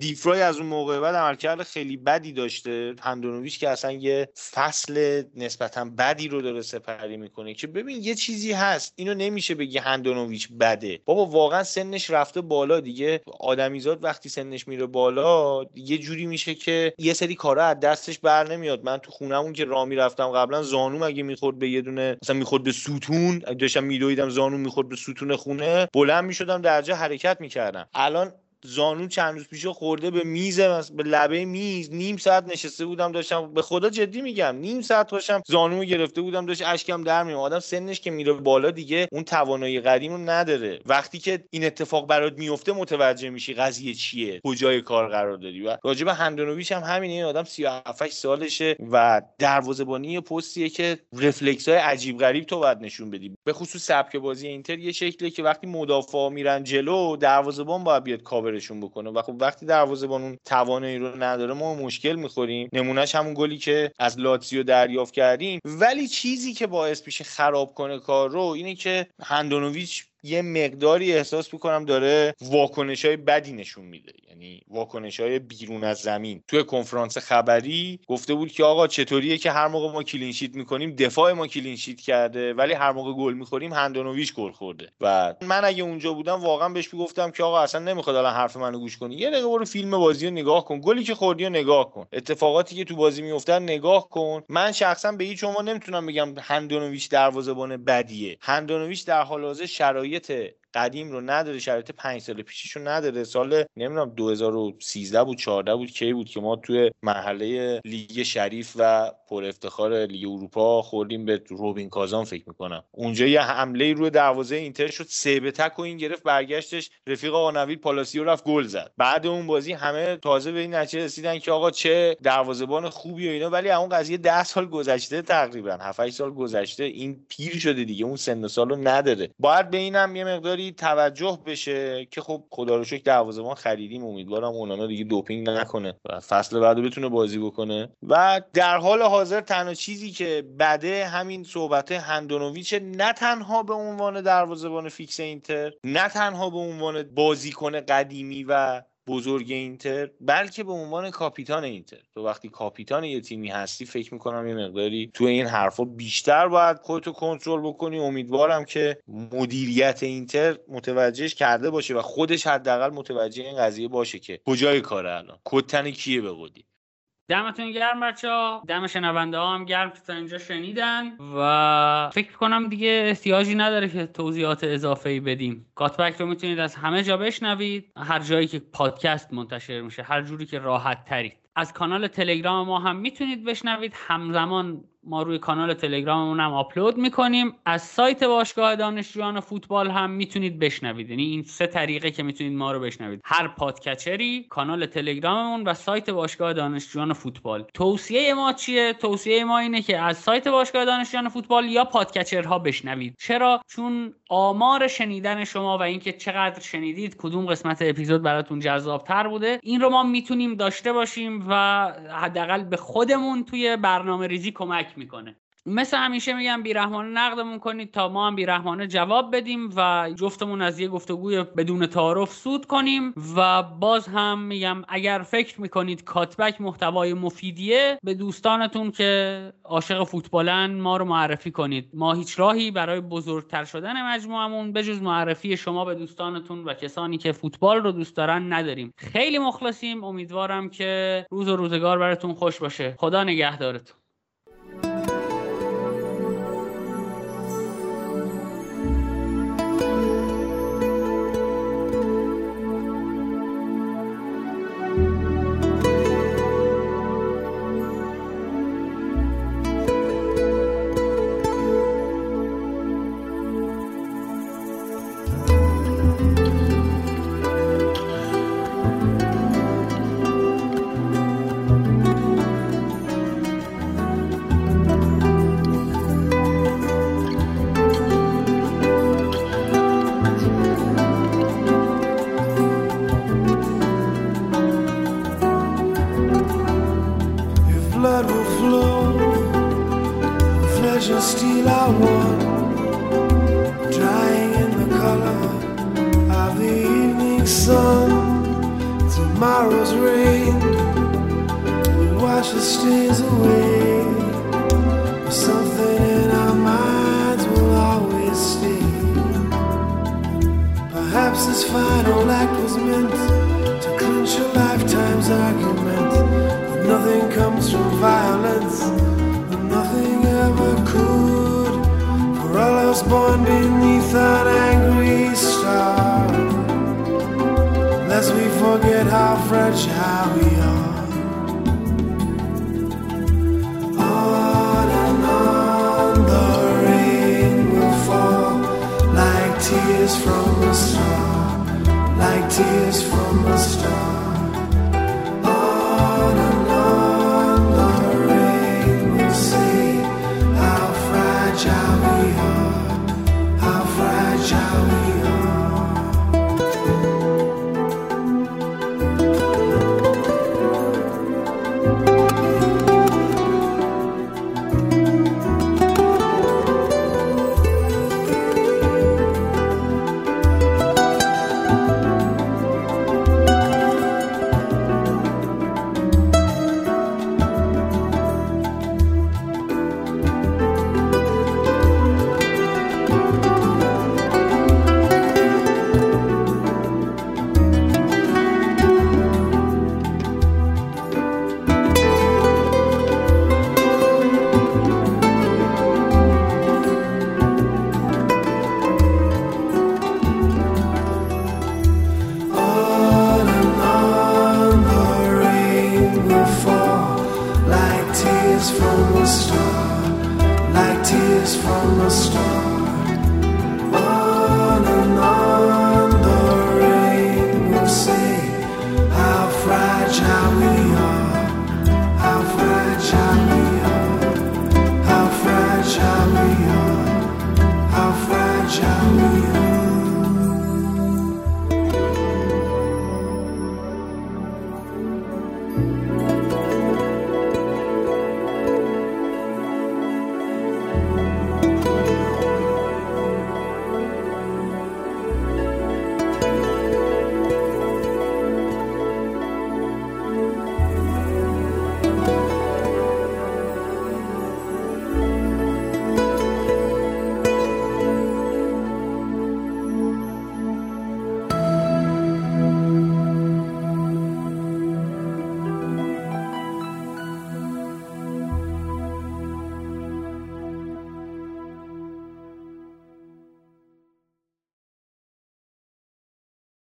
دیفرای از اون موقع بعد عملکرد خیلی بدی داشته. هندونویچ که اصلا یه فصل نسبتا بدی رو داره سپری می‌کنه که ببین یه چیزی هست. اینو نمیشه بگی هندونویچ بده. بابا واقعا سنش رفته بالا دیگه. آدمیزاد وقتی سنش میره بالا یه جوری میشه که یه سری کارا از دستش بر نمیاد. من تو خونمون که رامی رفتم قبلا زانو اگه می‌خورد به یه دونه مثلا می‌خورد به ستون. داشتم میدویدم زانو می‌خورد به ستون خونه. بلند می‌شدم درجه حرکت می‌کردم. الان زانو چند روز پیش خورده به میز به لبه میز نیم ساعت نشسته بودم داشتم به خدا جدی میگم نیم ساعت باشم زانو گرفته بودم داشت اشکم در میومد. آدم سنش که میره بالا دیگه اون توانایی قدیم نداره. وقتی که این اتفاق برات میفته متوجه میشی قضیه چیه کجای کار قرار داری. و راجب هندونویچ هم همینه. این آدم 37 سالشه و دروازه‌بانی پستیه که رفلکس های عجیب غریب تو باید نشون بدی. به خصوص سبک بازی اینتر یه شکلیه که وقتی مدافع میرن جلو دروازه‌بان باید بیاد کاور کاورشون بکنه. و خب وقتی دروازه‌بان اون توانایی رو نداره ما مشکل می‌خوریم. نمونهش همون گلی که از لاتزیو دریافت کردیم. ولی چیزی که باعث میشه خراب کنه کار رو اینه که هندانوویچ یه مقداری احساس می‌کنم داره واکنش های بدی نشون میده. یعنی واکنش های بیرون از زمین. توی کنفرانس خبری گفته بود که آقا چطوریه که هر موقع ما clean sheet می‌کنیم دفاع ما clean sheet کرده ولی هر موقع گل می‌خوریم هندانوویچ گل خورده. و من اگه اونجا بودم واقعا بهش می‌گفتم که آقا اصلا نمی‌خواد الان حرف منو گوش کنی. یه دقیقه برو فیلم بازی رو نگاه کن. گلی که خوردی رو نگاه کن. اتفاقاتی که تو بازی میفته نگاه کن. من شخصا به هیچ عنوان نمی‌تونم بگم هندانوویچ دروازه‌بان بدیه. هندانوویچ در حال حاضر شرایط قدیم رو نداره شرایط پنج سال پیشش رو نداره. سال نمی‌دونم 2013 بود 14 بود کی بود که ما توی مرحله لیگ شریف و پر افتخار لیگ اروپا خوردیم به روبین کازان فکر می‌کنم. اونجا یه حمله روی دروازه اینتر شد سه به تک و این گرفت برگشتش رفیق آقا پالاسیو رفت گل زد. بعد اون بازی همه تازه به این نتیجه رسیدن که آقا چه دروازه‌بان خوبی و اینا. ولی اون قضیه 10 سال گذشته تقریبا 7 سال گذشته این پیر شده دیگه اون سن و سالو نداره. باید به اینم یه مقداری توجه بشه که خب خدا رو شکر دروازه‌بان خریدیم. امیدوارم اونانا دیگه دوپینگ نکنه و فصل بعد بتونه بازی بکنه. و در حال حاضر تنها چیزی که بده همین صحبت هندانوویچ نه تنها به عنوان دروازه‌بان فیکس اینتر نه تنها به عنوان بازیکن قدیمی و بزرگ اینتر بلکه به عنوان کاپیتان اینتر. تو وقتی کاپیتان یه تیمی هستی فکر می‌کنم یه مقداری تو این حرفا بیشتر باید خودتو کنترل بکنی. امیدوارم که مدیریت اینتر متوجهش کرده باشه و خودش حداقل متوجه این قضیه باشه که کجای کار الان. کتن کیه به قودی دمتون گرم بچه ها دم شنونده ها هم گرم که تا اینجا شنیدن و فکر کنم دیگه احتیاجی نداره که توضیحات اضافه ای بدیم. کات‌بک رو می‌تونید از همه جا بشنوید. هر جایی که پادکست منتشر میشه هر جوری که راحت ترید. از کانال تلگرام ما هم می‌تونید بشنوید. همزمان ما روی کانال تلگراممون هم آپلود می‌کنیم. از سایت باشگاه دانشجویان فوتبال هم می‌تونید بشنوید. یعنی این سه طریقه که می‌تونید ما رو بشنوید. هر podcatcher ی کانال تلگراممون و سایت باشگاه دانشجویان فوتبال. توصیه ما چیه؟ توصیه ما اینه که از سایت باشگاه دانشجویان فوتبال یا podcatcher ها بشنوید. چرا؟ چون آمار شنیدن شما و اینکه چقدر شنیدید کدوم قسمت اپیزود براتون جذابتر بوده این رو ما می‌تونیم داشته باشیم و حداقل به خودمون توی برنامه ریزی کمک می‌کنه. مثل همیشه میگم بیرحمانه نقدمون کنید تا ما هم بیرحمانه جواب بدیم و جفتمون از یه گفتگوی بدون تعارف سود کنیم و باز هم میگم اگر فکر می‌کنید کاتبک محتوای مفیدیه به دوستانتون که عاشق فوتبالن ما رو معرفی کنید. ما هیچ راهی برای بزرگتر شدن مجموعمون به جز معرفی شما به دوستانتون و کسانی که فوتبال رو دوست دارن نداریم. خیلی مخلصیم. امیدوارم که روز و روزگار براتون خوش باشه. خدا نگهدارتون.